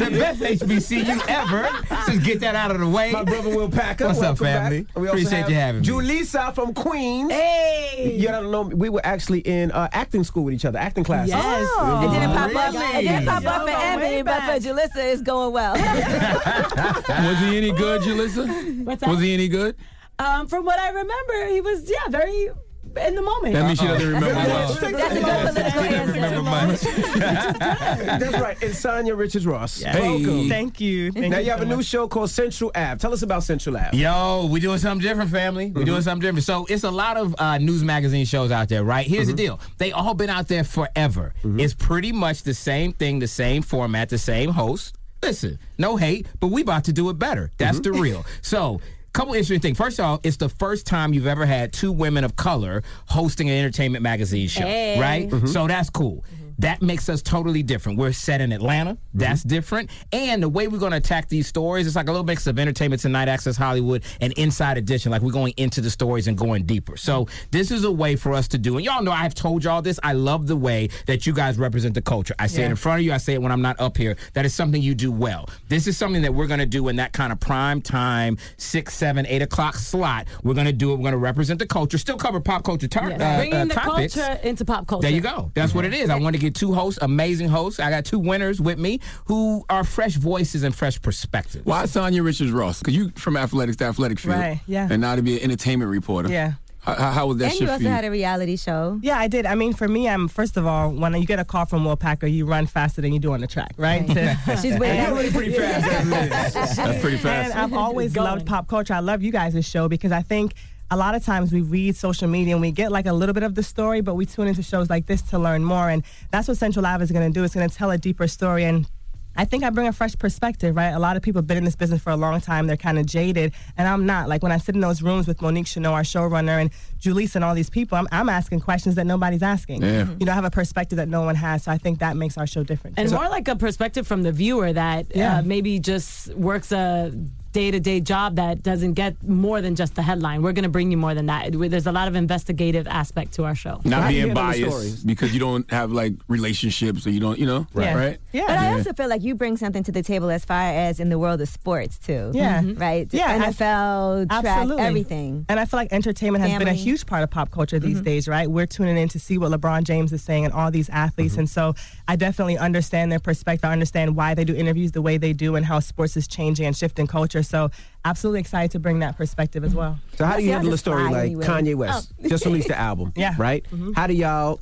the best HBCU ever. Just get that out of the way. My brother Will Packer. What's up, welcome back. family? We Appreciate have you having me. Julissa from Queens. Hey. You don't know, we were actually in uh, acting school with each other, acting class. Yes. Oh. It didn't pop up. Really? It didn't pop up for Yo, Anthony, but for back. Julissa, it's going well. Was he any good, Julissa? What's that? Was he any good? Um, from what I remember, he was yeah very in the moment. That means she doesn't remember well. That's a good political answer. Remember much. That's right. And Sanya Richards Ross. Hey. Welcome. Thank you. Thank Now you you have so a new much. show called Central Ave. Tell us about Central Ave. Yo, we doing something different, family. We mm-hmm. doing something different. So it's a lot of uh, news magazine shows out there, right? Here's the mm-hmm. deal: they all been out there forever. Mm-hmm. It's pretty much the same thing, the same format, the same host. Listen, no hate, but we about to do it better. That's the real. So. Couple interesting things. First of all, it's the first time you've ever had two women of color hosting an entertainment magazine show, Hey. right? Mm-hmm. So that's cool. Mm-hmm. That makes us totally different. We're set in Atlanta. That's different. And the way we're going to attack these stories, it's like a little mix of Entertainment Tonight, Access Hollywood, and Inside Edition. Like we're going into the stories and going deeper. So this is a way for us to do. And y'all know I've told y'all this. I love the way that you guys represent the culture. I say it in front of you. I say it when I'm not up here. That is something you do well. This is something that we're going to do in that kind of prime time, six, seven, eight o'clock slot. We're going to do it. We're going to represent the culture. Still cover pop culture tar- Yes. uh, Bringing uh, the topics. culture into pop culture. There you go. That's what it is. I want to get two hosts, amazing hosts. I got two winners with me who are fresh voices and fresh perspectives. Why Sanya Richards Ross? Because you from athletics to athletic field, Right, yeah. and now to be an entertainment reporter. Yeah. How, how, how was that and shit you for also you? had a reality show. Yeah, I did. I mean, for me, I'm first of all, when you get a call from Will Packer, you run faster than you do on the track, right? She's with And- that. pretty fast. That's pretty fast. And I've always loved pop culture. I love you guys' show because I think a lot of times we read social media and we get like a little bit of the story, but we tune into shows like this to learn more. And that's what Central Live is going to do. It's going to tell a deeper story. And I think I bring a fresh perspective, right? A lot of people have been in this business for a long time. They're kind of jaded, and I'm not. Like when I sit in those rooms with Monique Chanel, our showrunner, and Julissa and all these people, I'm, I'm asking questions that nobody's asking. Yeah. You know, I have a perspective that no one has. So I think that makes our show different. And too. more like a perspective from the viewer that Yeah. uh, maybe just works a day to day job that doesn't get more than just the headline. We're going to bring you more than that. There's a lot of investigative aspect to our show. Not How do you being biased because you don't have like relationships or you don't, you know, Yeah. right? Yeah. But I also feel like you bring something to the table as far as in the world of sports too. Yeah. Mhm. Right. Yeah, I- NFL, track, Absolutely. everything. And I feel like entertainment has been a huge part of pop culture Mm-hmm. these days, right? We're tuning in to see what LeBron James is saying and all these athletes. Mm-hmm. And so I definitely understand their perspective. I understand why they do interviews the way they do and how sports is changing and shifting culture. So absolutely excited to bring that perspective as well. So how do you handle a just story like. Kanye West just released the album? Yeah. Right. How do y'all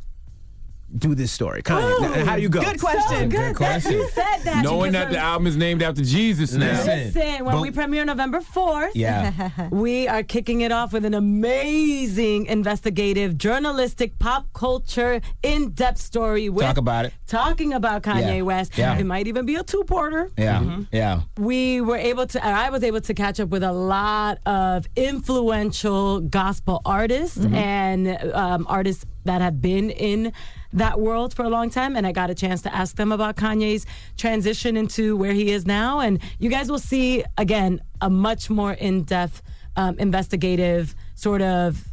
do this story? Kanye, how do you go? Good question. Good that you said that. Knowing that the album is named after Jesus now. Listen. Listen, when But- we premiere November 4th, Yeah. we are kicking it off with an amazing investigative, journalistic, pop culture, in depth story. With Talk about it. Talking about Kanye Yeah. West. Yeah. It might even be a two porter. Yeah. Yeah. we were able to I was able to catch up with a lot of influential gospel artists and um, artists that have been in that world for a long time and I got a chance to ask them about Kanye's transition into where he is now and you guys will see again a much more in-depth um, investigative sort of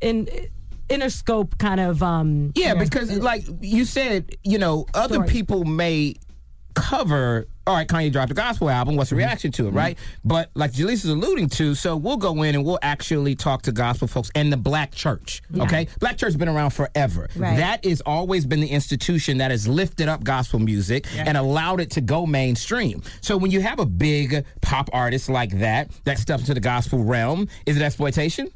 in inner scope kind of um Yeah, because like you said, you know, other Story. people may cover. All right, Kanye dropped a gospel album. What's the mm-hmm. reaction to it, right? Mm-hmm. But like Julissa is alluding to, so we'll go in and we'll actually talk to gospel folks and the Black Church. Okay, Black Church has been around forever. Right. That has always been the institution that has lifted up gospel music and allowed it to go mainstream. So when you have a big pop artist like that that steps into the gospel realm, is it exploitation?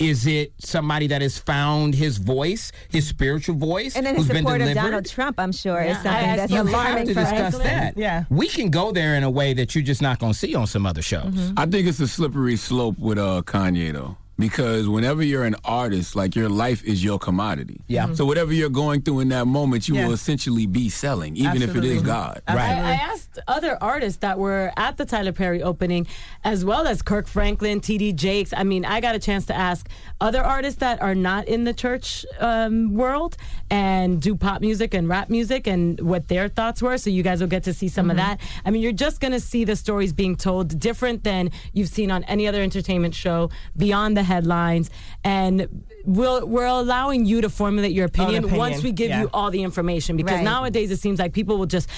Is it somebody that has found his voice, his spiritual voice, And then who's his support of? Donald Trump, I'm sure, is something I- that's you You have alarming to for discuss us. that. Yeah. We can go there in a way that you're just not going to see on some other shows. I think it's a slippery slope with uh, Kanye though. Because whenever you're an artist, like your life is your commodity. Yeah. So whatever you're going through in that moment, you Yeah. will essentially be selling, even if it Absolutely. is God. I, I asked other artists that were at the Tyler Perry opening, as well as Kirk Franklin, T.D. Jakes. I mean, I got a chance to ask other artists that are not in the church um, world and do pop music and rap music and what their thoughts were. So you guys will get to see some of that. I mean, you're just going to see the stories being told different than you've seen on any other entertainment show beyond the headlines. And we'll, we're allowing you to formulate your opinion, opinion, once we give yeah. you all the information because Right. nowadays it seems like people will just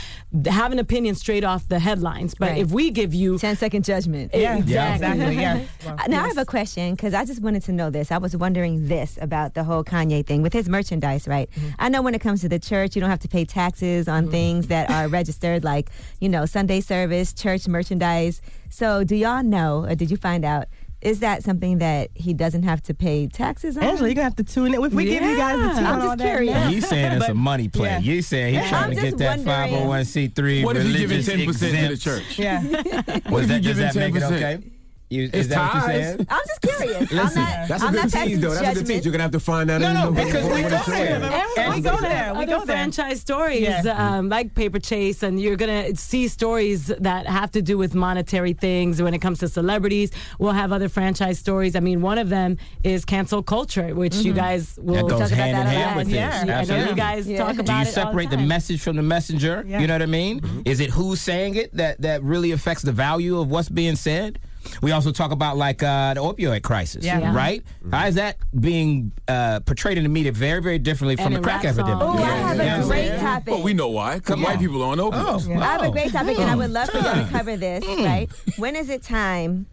have an opinion straight off the headlines. But Right. if we give you 10 second judgment. Yeah, Exactly. exactly. Yeah. Well, Uh, Now I have a question because I just wanted to know this. I was wondering this about the whole Kanye thing with his merchandise, right? I know when it comes to the church, you don't have to pay taxes on things that are registered, like you know Sunday service, church merchandise. So do y'all know, or did you find out? Is that something that he doesn't have to pay taxes on? Angela, you're gonna have to tune in. If we give you guys the Yeah. tune I'm on all just that curious. He's saying it's a money play. yeah. You saying he's I'm trying to get that 501c3 What if you giving religious ten percent to the exempt. church? Yeah. What Was if that, you does giving that make it 10%? okay? You, It's is that what you're saying? I'm just curious. I'm not. That's a I'm good not passing tease, though. That's a good judgment. tease. You're gonna have to find out. No, in no, the- because we go there. And we we go go there, there. we go there. franchise stories Yeah. um, like Paper Chase, and you're gonna see stories that have to do with monetary things. When it comes to celebrities, we'll have other franchise stories. I mean, one of them is cancel culture, which you guys will That goes talk about hand in that a hand lot. with this. Yeah, I know Absolutely. you guys Yeah. talk Do about Do you separate the time. message from the messenger? You know what I mean? Is it who's saying it that that really affects the value of what's being said? We also talk about like uh, the opioid crisis, Yeah. Yeah. right? How is that being uh, portrayed in the media very, very differently from And the crack epidemic? Oh, I have You know what a I'm great saying? topic. Well, we know why. Because white people are on opioids. Oh, I have a great topic, and I would love for y'all to cover this. Right? When is it time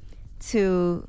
to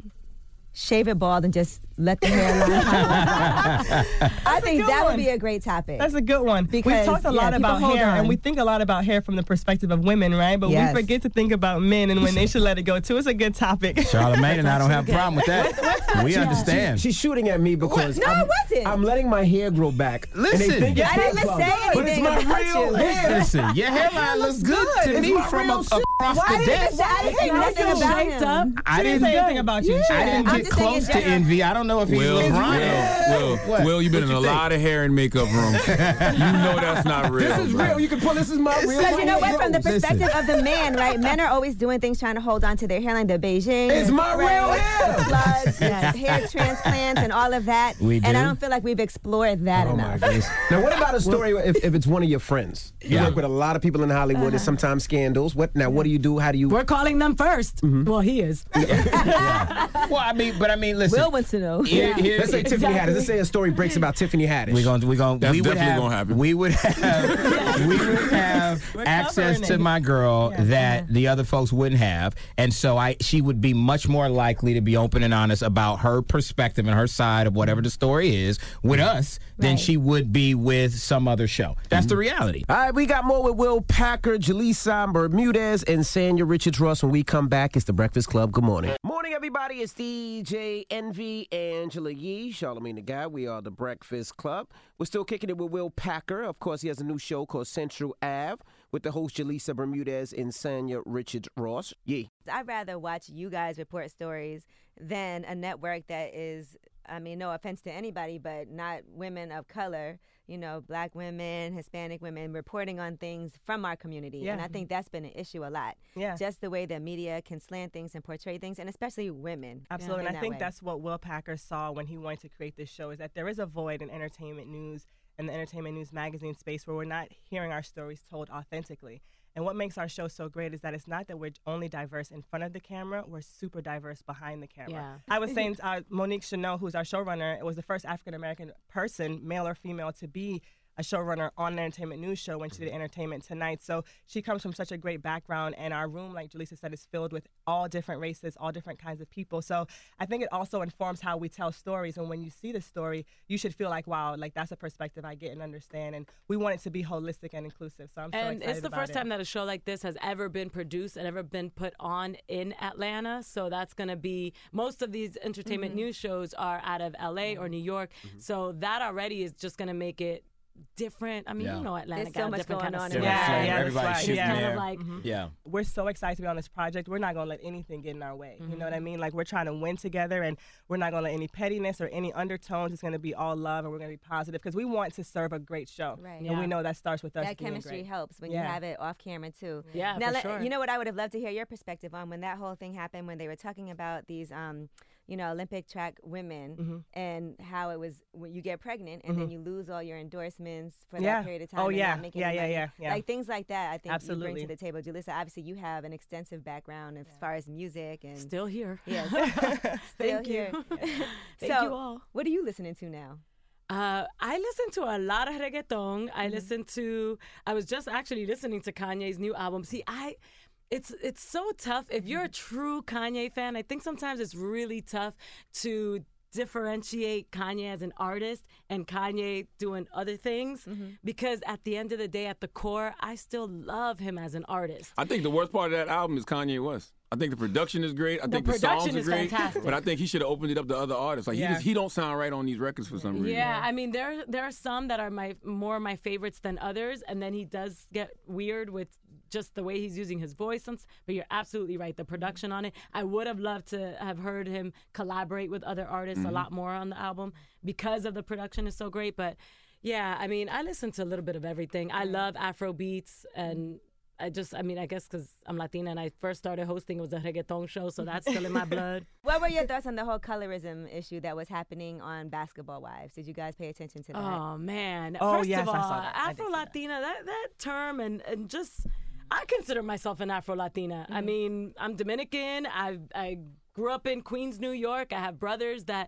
shave it bald and just let the hairline? pop? I think good that would be a great topic. That's a good one. Because, We've talked a lot people about hair, on. and we think a lot about hair from the perspective of women, right? But Yes. we forget to think about men and when they should let it go too. It's a good topic. Charlamagne and I don't have a problem with that. We understand. She's shooting at me because No, I I'm, wasn't. I'm letting my hair grow back. and Listen. they think it's I didn't hair club, say but it's anything my about real you. hair. Listen, your hairline looks good to me from real a, shit. across the desk. say, I didn't say nothing about him. I didn't say anything about you. I didn't. didn't get close to envy. I don't know if he's Will, LeBron. Will, Will, What? Will, you've been in a lot of hair and makeup rooms. you know that's not real. This is bro. real. You can pull. This is my real. Because you know what? From the grows. perspective of the man, right? Men are always doing things trying to hold on to their hairline, the Beijing. It's my real hair. Plugs, hair transplants, and all of that. We do? And? I don't feel like we've explored that Oh enough. goodness. Now, what about a story if, if it's one of your friends? You Yeah. work with a lot of people in Hollywood. There's uh-huh. sometimes scandals. What now? What do you do? How do you? We're calling them 1st mm-hmm. Well, he is. Well, I mean, but I mean, listen. Will wants to know. Here- here- Let's say Tiffany Haddish. Let's say a story breaks about Tiffany Haddish. We're gonna, we're gonna, That's we would definitely have, gonna happen. We would have, we would have We're access to it. my girl Yeah. that the other folks wouldn't have, and so I, she would be much more likely to be open and honest about her perspective and her side of whatever the story is with us than she would be with some other show. That's the mm-hmm. reality. All right, we got more with Will Packer, Julissa Bermudez, and Sanya Richards Ross. When we come back, it's the Breakfast Club. Good morning. Morning, everybody. It's DJ Envy, Angela Yee, Charlamagne Tha God. We are the Breakfast Club. We're still kicking it with Will Packer. Of course, he has a new show called Central Ave with the host Julissa Bermudez and Sanya Richards Ross. Yee. I'd rather watch you guys report stories than a network that is, I mean, no offense to anybody, but not women of color, you know, black women, Hispanic women reporting on things from our community. And I think that's been an issue a lot. Yeah. Just the way that media can slant things and portray things, and especially women. Absolutely. and I that think way. that's what Will Packer saw when he wanted to create this show is that there is a void in entertainment news and the entertainment news magazine space where we're not hearing our stories told authentically. And what makes our show so great is that it's not that we're only diverse in front of the camera, we're super diverse behind the camera. Yeah. I was saying uh, Monique Chanel, who's our showrunner, was the first African American person, male or female, to be a showrunner on an entertainment news show when she did Entertainment Tonight. So she comes from such a great background, and our room, like Julissa said, is filled with all different races, all different kinds of people. So I think it also informs how we tell stories. And when you see the story, you should feel like, wow, like that's a perspective I get and understand. And we want it to be holistic and inclusive. So I'm so excited. and it's the first it. time that a show like this has ever been produced and ever been put on in Atlanta. So that's going to be most of these entertainment Mm-hmm. news shows are out of LA or New York. So that already is just going to make it different. I mean, Yeah. you know, Atlanta There's got so a much different going kind on of in swag. Yeah, Flavor, yeah, that's everybody right. Yeah. Kind of like Mhm. Yeah. we're so excited to be on this project. We're not going to let anything get in our way. You know what I Mm-hmm. mean? Like we're trying to win together and we're not going to let any pettiness or any undertones. It's going to be all love and we're going to be positive because we want to serve a great show. Right. And Yeah. we know that starts with us that being chemistry great. helps when Yeah. you have it off camera too. Yeah, now, for let- sure. you know what I would have loved to hear your perspective on when that whole thing happened when they were talking about these, um, you know, Olympic track women Mm-hmm. and how it was when you get pregnant and then you lose all your endorsements for Yeah. that period of time. Oh, and yeah. not Yeah, yeah, yeah, yeah. Like things like that. I think you bring to the table, Julissa. Obviously, you have an extensive background as far as music and Still here. Yes, still Thank here. you. Thank so, you all. what are you listening to now? Uh, I listen to a lot of reggaeton. I Mm-hmm. listen to. I was just actually listening to Kanye's new album. See, I. It's it's so tough. If you're a Mm-hmm. true Kanye fan, I think sometimes it's really tough to differentiate Kanye as an artist and Kanye doing other things Mm-hmm. because at the end of the day, at the core, I still love him as an artist. I think the worst part of that album is Kanye West. I think the production is great. I The think the songs production are is great. fantastic. But I think he should have opened it up to other artists. Like Yeah. he just he don't sound right on these records for some reason. Yeah, I mean there there are some that are my more my favorites than others, and then he does get weird with just the way he's using his voice. and But you're absolutely right. The production on it, I would have loved to have heard him collaborate with other artists a Mhm. lot more on the album because of the production is so great. But yeah, I mean, I listen to a little bit of everything. I love Afro beats and. I just, I mean, I guess because I'm Latina and I first started hosting, it was a reggaeton show, so that's still in my blood. What were your thoughts on the whole colorism issue that was happening on Basketball Wives? Did you guys pay attention to that? Oh man! Oh, First yes, of I all, saw that. Afro Latina, that that term, and and just I consider myself an Afro Latina. I Mm-hmm. mean, I'm Dominican. I I grew up in Queens, New York. I have brothers that.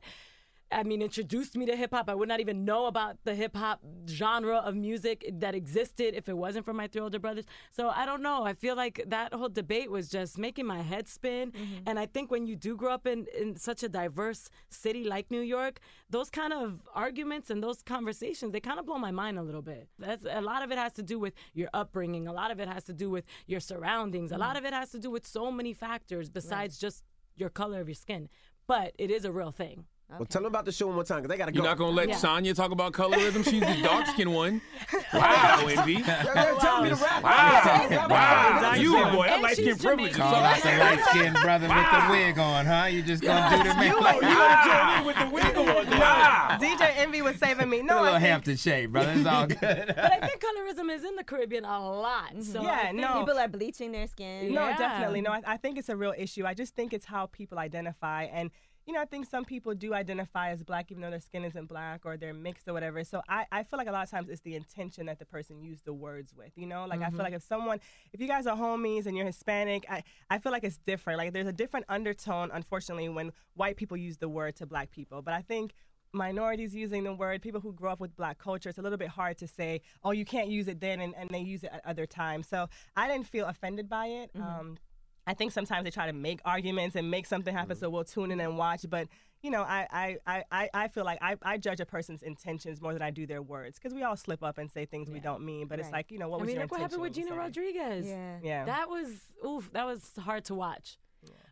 I mean, introduced me to hip hop. I would not even know about the hip hop genre of music that existed if it wasn't for my three older brothers. So I don't know. I feel like that whole debate was just making my head spin. Mm-hmm. And I think when you do grow up in, in such a diverse city like New York, those kind of arguments and those conversations, they kind of blow my mind a little bit. That's a lot of it has to do with your upbringing. A lot of it has to do with your surroundings. A lot mm. of it has to do with so many factors besides just your color of your skin. But it is a real thing. Well, tell them about the show one more time because they got to go. You're not gonna let Yeah. Sanya talk about colorism? She's the dark skinned one. Wow, Envy. Tell me to rap. Wow. Wow. And You, boy, that and light skin she's privilege. is Call so- out the light skinned brother with the wig on, huh? You just gonna do the man. You, you gonna join in with the wig on. Wow. DJ Envy was saving me. a No, little I think, Hampton shade, brother. It's all good. but I think colorism is in the Caribbean a lot. Mm-hmm. So Yeah, no. People are bleaching their skin. No, Yeah. definitely. No, I, I think it's a real issue. I just think it's how people identify. And, you know, I think some people do identify as black even though their skin isn't black or they're mixed or whatever. So I, I feel like a lot of times it's the intention that the person used the words with, you know? Like, I Mhm. feel like if someone, if you guys are homies and you're Hispanic, I, I feel like it's different. Like, there's a different undertone, unfortunately, when white people use the word to black people. But I think minorities using the word, people who grew up with black culture, it's a little bit hard to say, oh, you can't use it then, and, and they use it at other times. So I didn't feel offended by it. Um, I think sometimes they try to make arguments and make something happen, so we'll tune in and watch. But you know, I I, I, I- I feel like I, I judge a person's intentions more than I do their words because we all slip up and say things we don't mean. But it's like you know, what I was mean, your look what happened with when Gina said? Rodriguez. Yeah. Yeah. That was oof. That was hard to watch.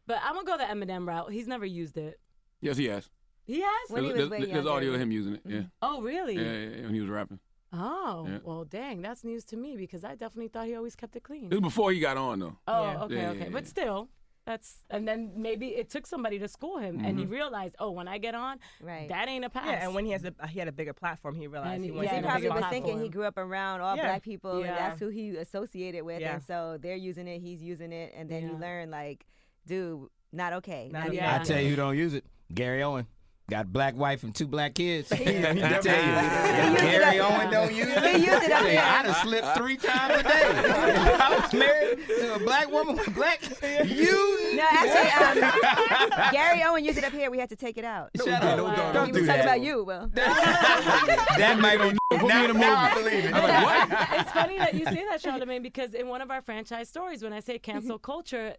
But I'm gonna go the Eminem route. He's never used it. Yes, he has. He has. There's, there's- there's audio of him using it. Yeah. Oh, really? Yeah, yeah, yeah, when he was rapping. Oh, Yeah. well, dang, that's news to me because I definitely thought he always kept it clean. It was before he got on though. Oh, Yeah. okay, Yeah, okay. yeah, But still, that's and then maybe it took somebody to school him, and he Mhm. realized, oh, when I get on, Right. that ain't a pass. Yeah, and when he has a he had a bigger platform, he realized And he he- wanted yeah, he probably bigger was thinking he grew up around all Yeah. black people, and Yeah. that's who he associated with, Yeah. and so they're using it, he's using it, and then you learn like, dude, not okay. Not Not okay. okay. I tell you who don't use it. Gary Owen. Got a black wife and two black kids. I tell you, definitely if it. Gary Owen don't use it. He used it I up tell you, there. I'd have slipped three times a day. I was married to a black woman with black. You No, actually, um, Gary Owen used it up here. We had to take it out. Shut up. Don't, he was do talking that. about you, Will. That might be Put me in a now, now I believe it. I'm like, what? it's funny that you say that, Charlamagne, because in one of our franchise stories, when I say cancel culture,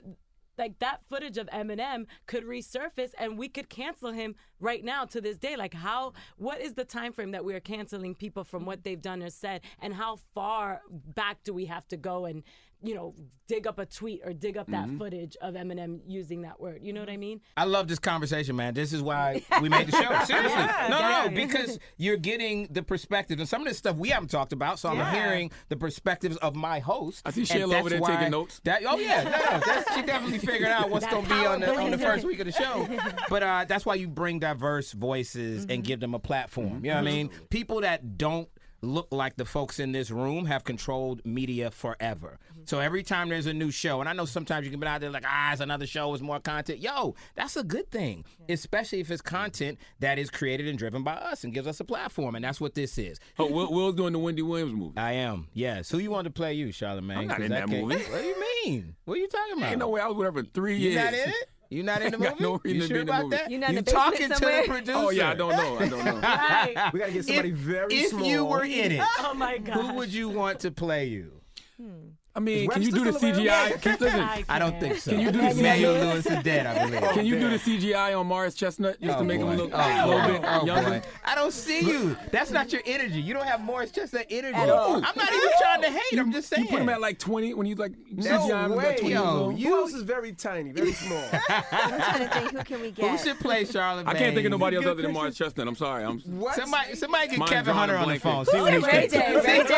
like that footage of Eminem could resurface and we could cancel him right now to this day. Like how what is the time frame that we are canceling people from what they've done or said and how far back do we have to go and you know dig up a tweet or dig up that Mhm. footage of Eminem using that word. You know what I mean? I love this conversation, man. This is why we made the show. Seriously. Yeah, no, no, no, because you're getting the perspective and some of this stuff we haven't talked about. So I'm Yeah. hearing the perspectives of my host. I see and Sheila over that's there taking notes. That, oh yeah, no, no, that's, she definitely figured out what's going to be on the on the first week of the show. But uh, that's why you bring diverse voices Mm-hmm. and give them a platform. You know what I mean? People that don't look like the folks in this room have controlled media forever. Mm-hmm. So every time there's a new show, and I know sometimes you can be out there like, ah, it's another show with more content. Yo, that's a good thing, especially if it's content that is created and driven by us and gives us a platform, and that's what this is. Oh, Will, Will's doing the Wendy Williams movie. I am, yes. Who you want to play you, Charlamagne? I'm not 'Cause in that can't- movie. What do you mean? What are you talking about? Ain't no way I was with her for three You years. not in it? You not in the movie? no reason you to sure be in the about movie. that? You not in you the talking somewhere? to the producer? Oh yeah, I don't know. I don't know. Right. We gotta get somebody if, very if small. you were in it, Oh my god. who would you want to play you? Hmm. I mean, can you do the Webster still around? CGI? Can, listen, I I don't think so. Can you do the Emmanuel CGI? Lewis is dead, I believe. Can you oh, do the CGI on Morris Chestnut just Oh, to make boy. him look Oh, a little boy. bit Oh, younger? boy. I don't see you. That's not your energy. You don't have Morris just that energy. At all. I'm not even trying to hate. I'm just saying. You put him at like 20 when you like No CGI him at way. 20 Yo, old. Who else is very tiny, very small? I'm trying to think. Who can we get? Who should play Charlotte? I can't think of nobody else other than Morris Chestnut. I'm sorry. I'm what? Somebody, somebody get Mine Kevin Hunter on the phone. See what he Ray. J. Ray J.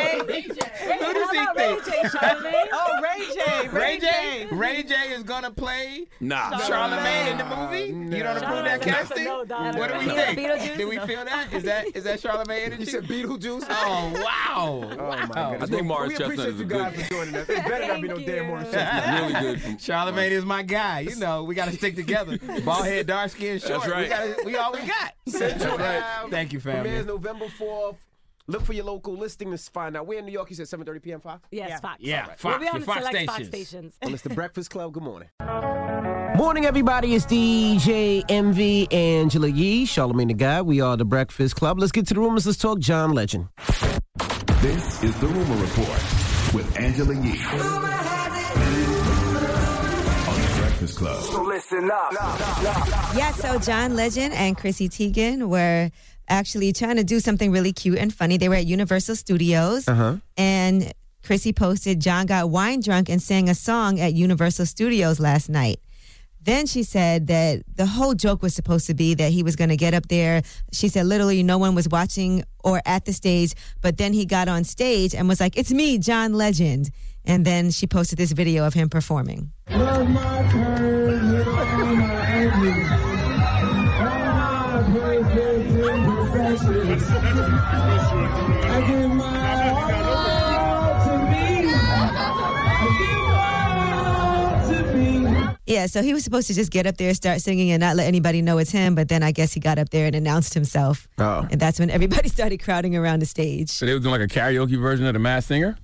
Hey, Who does he think? Ray J, Charlamagne? Oh, Ray J. Ray J. Ray J is gonna play Nah. Charlamagne in the movie. You don't approve that casting? No. What do we No. think? Beetlejuice? Did we feel that? Is that is that Charlamagne energy? You said Beetlejuice? Oh wow! Oh, my Wow. goodness. I think Morris we Chestnut appreciate is you guys good- for joining us. It better not be no damn Morris Chestnut. Really good. from- Charlamagne is my guy. You know, we got to stick together. Bald head, dark skin, short. That's right. We, gotta, we all we got. Central That's Ave Thank you, family. Premieres November 4th. Look for your local listing to find out. We're in New York. You said 7.30 p.m. Fox? Yes, Fox. Yeah, We'll Fox, be on your Fox select Fox stations. stations. Well, it's the Breakfast Club. Good morning. Morning, everybody. It's DJ Envy Angela Yee, Charlamagne Tha God. We are the Breakfast Club. Let's get to the rumors. Let's talk John Legend. This is the Rumor Report with Angela Yee on the Breakfast Club. So listen up. Yeah, so John Legend and Chrissy Teigen were actually trying to do something really cute and funny. They were at Universal Studios, Uh-huh. and Chrissy posted John got wine drunk and sang a song at Universal Studios last night. Then she said that the whole joke was supposed to be that he was going to get up there. She said literally no one was watching or at the stage, but then he got on stage and was like, "It's me, John Legend." And then she posted this video of him performing. Love my curves with all my angles. All my perfect imperfections. I give my all to me. I give my all to me. Yeah, so he was supposed to just get up there, start singing, and not let anybody know it's him. But then I guess he got up there and announced himself. Oh. And that's when everybody started crowding around the stage. So they were doing like a karaoke version of the Masked Singer.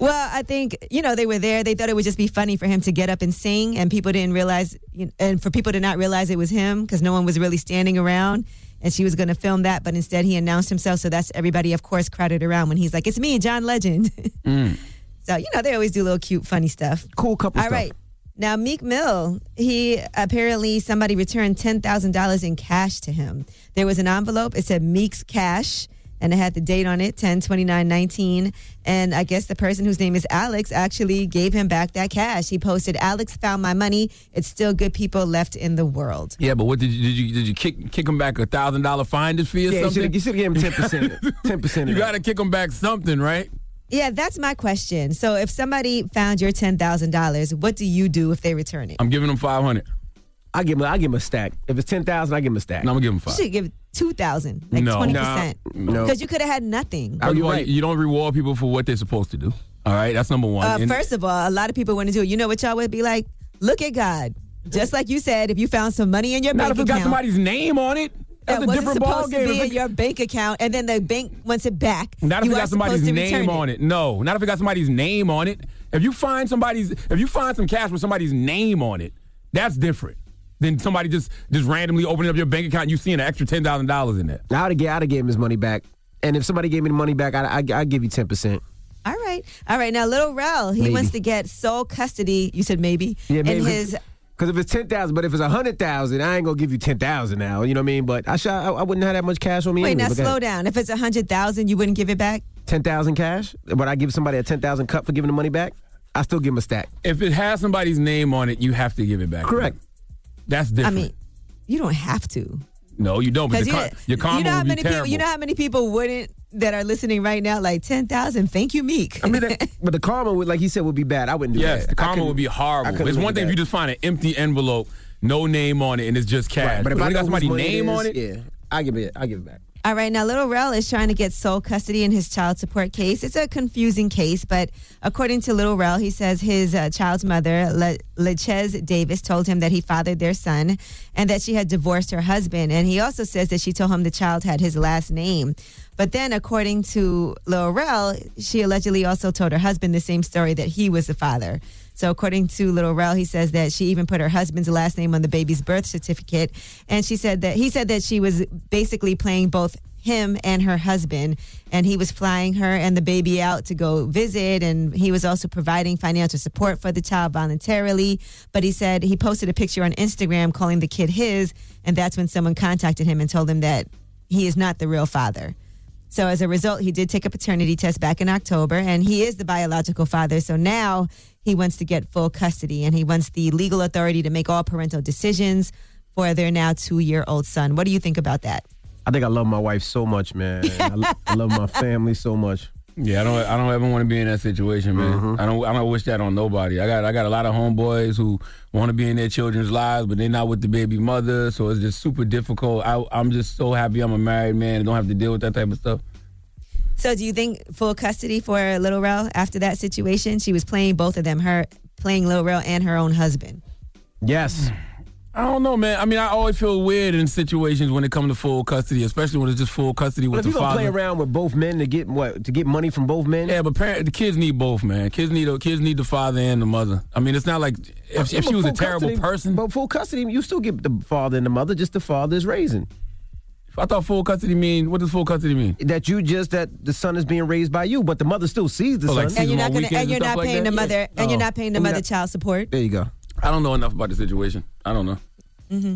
Well, I think, you know, they were there. They thought it would just be funny for him to get up and sing, and people didn't realize, you know, and for people to not realize it was him because no one was really standing around. And she was going to film that, but instead he announced himself. So that's everybody, of course, crowded around when he's like, It's me, John Legend. Mm. So, you know, they always do little cute, funny stuff. Cool couple All stuff. right. Now, Meek Mill, he apparently somebody returned $10,000 in cash to him. There was an envelope. It said Meek's cash, and it had the date on it, 10 29 19. And I guess the person whose name is Alex actually gave him back that cash. He posted, Alex found my money. It's still good people left in the world. Yeah, but what did you did you did you kick kick him back a thousand dollar finder's fee or Yeah, you something? should've- you should've given him 10%. 10% of You got to kick him back something, right? Yeah, that's my question. So if somebody found your $10,000, what do you do if they return it? I'm giving them five hundred. I give him. I give him a stack. If it's ten thousand, I give him a stack. No, I'm gonna give him You five. should give 2000 like No. 20%. No. Because you could have had nothing. First of all, You don't reward people for what they're supposed to do. All right, that's number one. Uh, And- first of all, a lot of people want to do it. You know what y'all would be like? Look at God. Just like you said, if you found some money in your Not bank if it account. got somebody's name on it. That's that a wasn't different supposed ballgame. to be If in it- your bank account, and then the bank wants it back. Not if you it got somebody's supposed to name on it. No, not if it got somebody's name on it. If you find somebody's, if you find some cash with somebody's name on it, that's different than somebody just just randomly opening up your bank account and you seeing an extra ten thousand dollars in there. I'd have, I'd have gave him his money back. And if somebody gave me the money back, I'd, I'd, I'd give you ten percent. All right. All right. Now, Little Rel, he Maybe. wants to get sole custody. You said maybe. Yeah, maybe. In his. Because if it's ten thousand, but if it's a hundred thousand, I ain't gonna give you ten thousand now. You know what I mean? But I, sh- I, I wouldn't have that much cash on me. Wait, anyway, now slow down. If it's a hundred thousand, you wouldn't give it back. Ten thousand cash, but I give somebody a ten thousand cut for giving the money back. I still give him a stack. If it has somebody's name on it, you have to give it back. Correct. That's different. I mean, you don't have to. no, you don't. But 'Cause the you, car- your karma you know how many terrible. people. You know how many people wouldn't that are listening right now? Like ten thousand. Thank you, Meek. I mean, that, but the karma would, like he said, would be bad. I wouldn't do yes, that. the karma would be horrible. It's one with thing if you just find an empty envelope, no name on it, and it's just cash. Right, but if when I got know somebody's name is, on it, yeah, I give it. I give it back. All right, now Little Rel is trying to get sole custody in his child support case. It's a confusing case, but according to Little Rel, he says his uh, child's mother, Le- Lechez Davis, told him that he fathered their son and that she had divorced her husband. And he also says that she told him the child had his last name. But then, according to Little Rel, she allegedly also told her husband the same story that he was the father. So, according to Little Rel, he says that she even put her husband's last name on the baby's birth certificate, and she said that he said that she was basically playing both him and her husband, and he was flying her and the baby out to go visit, and he was also providing financial support for the child voluntarily. But he said he posted a picture on Instagram calling the kid his, and that's when someone contacted him and told him that he is not the real father. So as a result, he did take a paternity test back in October, and he is the biological father. So now he wants to get full custody, and he wants the legal authority to make all parental decisions for their now two-year-old son. What do you think about that? I think I love my wife so much, man. I, lo- I love my family so much. Yeah, I don't. I don't ever want to be in that situation, man. Mm-hmm. I don't. I don't wish that on nobody. I got. I got a lot of homeboys who want to be in their children's lives, but they're not with the baby mother, so it's just super difficult. I, I'm just so happy I'm a married man and don't have to deal with that type of stuff. So, do you think full custody for Little Rel after that situation? She was playing both of them, her playing Little Rel and her own husband. Yes. I don't know, man. I mean, I always feel weird in situations when it comes to full custody, especially when it's just full custody But with if the you gonna father. play around with both men to get what to get money from both men, Yeah, but parent, the kids need both, man. Kids need kids need the father and the mother. I mean, it's not like if, if she was a terrible custody- person. But full custody, you still get the father and the mother, just the father is raising. I thought full custody mean what does full custody mean? That you just that the son is being raised by you, but the mother still sees the Oh, like son. sees And you're not gonna, and you're and stuff not like paying that? the mother, Yeah. and you're Oh. not paying the mother child support. There you go. I don't know enough about the situation. I don't know. hmm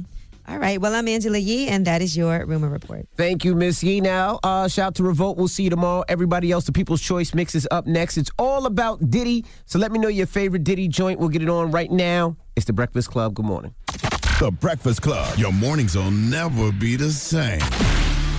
All right. Well, I'm Angela Yee, and that is your rumor report. Thank you, Miss Yee. Now, uh, shout out to Revolt. We'll see you tomorrow. Everybody else, the People's Choice Mix is up next. It's all about Diddy. So let me know your favorite Diddy joint. We'll get it on right now. It's the Breakfast Club. Good morning. The Breakfast Club. Your mornings will never be the same.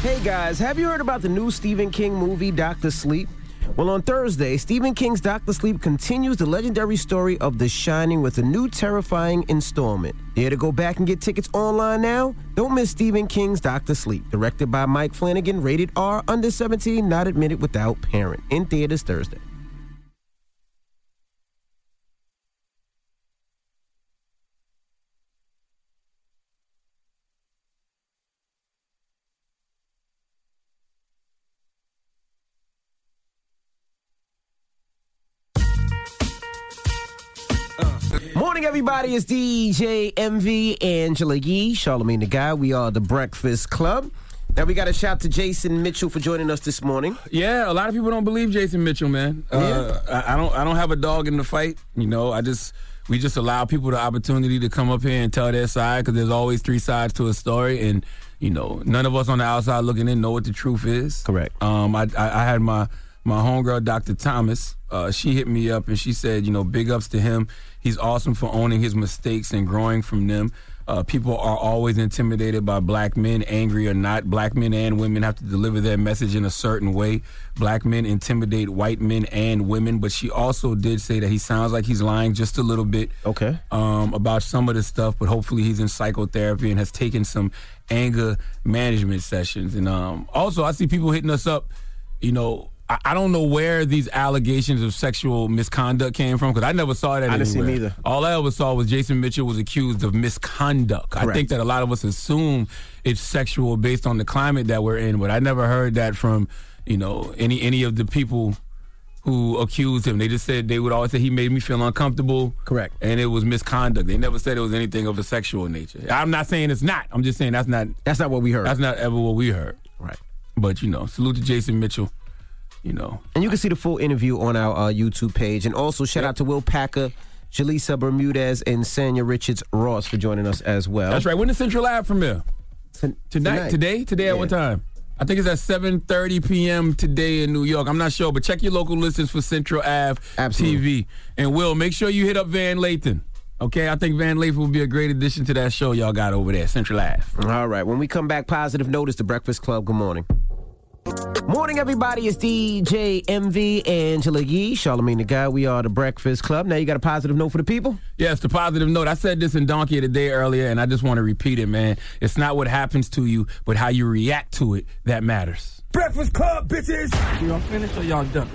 Hey guys, have you heard about the new Stephen King movie, Doctor Sleep? Well, on Thursday, Stephen King's Doctor Sleep continues the legendary story of The Shining with a new terrifying installment. Dare to go back and get tickets online now? Don't miss Stephen King's Doctor Sleep, directed by Mike Flanagan, rated R, under 17, not admitted without parent. In theaters Thursday. Everybody. It's DJ Envy, Angela Yee, Charlamagne Tha God. We are the Breakfast Club. Now we got a shout to Jason Mitchell for joining us this morning. Yeah, a lot of people don't believe Jason Mitchell, man. Uh, I, I don't. I don't have a dog in the fight. You know, I just we just allow people the opportunity to come up here and tell their side because there's always three sides to a story, and you know, none of us on the outside looking in know what the truth is. Correct. Um, I, I, I had my my homegirl, Dr. Thomas. Uh, she hit me up and she said, you know, big ups to him. He's awesome for owning his mistakes and growing from them. Uh, people are always intimidated by black men, angry or not. Black men and women have to deliver their message in a certain way. Black men intimidate white men and women, but she also did say that he sounds like he's lying just a little bit. Okay. Um, about some of the stuff, but hopefully he's in psychotherapy and has taken some anger management sessions. And um, also, I see people hitting us up. You know, I, I don't know where these allegations of sexual misconduct came from because I never saw that. I didn't see anywhere. either. All I ever saw was Jason Mitchell was accused of misconduct. I think that a lot of us assume it's sexual based on the climate that we're in, but I never heard that from you know any any of the people who accused him. They just said they would always say he made me feel uncomfortable. Correct. And it was misconduct. They never said it was anything of a sexual nature. I'm not saying it's not. I'm just saying that's not That's not what we heard. that's not ever what we heard. Right. But you know, salute to Jason Mitchell. You know, And you can see the full interview on our uh, YouTube page. And also shout out to Will Packer, Julissa Bermudez, and Sanya Richards Ross for joining us as well. that's right. When does Central Lab premiere? Ton- Tonight, today, today at what time? I think it's at 7:30 p.m. today in New York. I'm not sure, but check your local listings for Central Ave Absolutely. TV. And Will, make sure you hit up Van Lathan. Okay, I think Van Lathan will be a great addition to that show y'all got over there, Central Ave. All right. When we come back, positive notice, the Breakfast Club. Good morning. Morning, everybody. It's DJ Envy, Angela Yee, Charlamagne Tha God. We are the Breakfast Club. Now, you got a positive note for the people? Yes, the positive note. I said this in Donkey of the Day earlier, and I just want to repeat it, man. It's not what happens to you, but how you react to it that matters. Breakfast Club, bitches. Y'all finished or y'all done?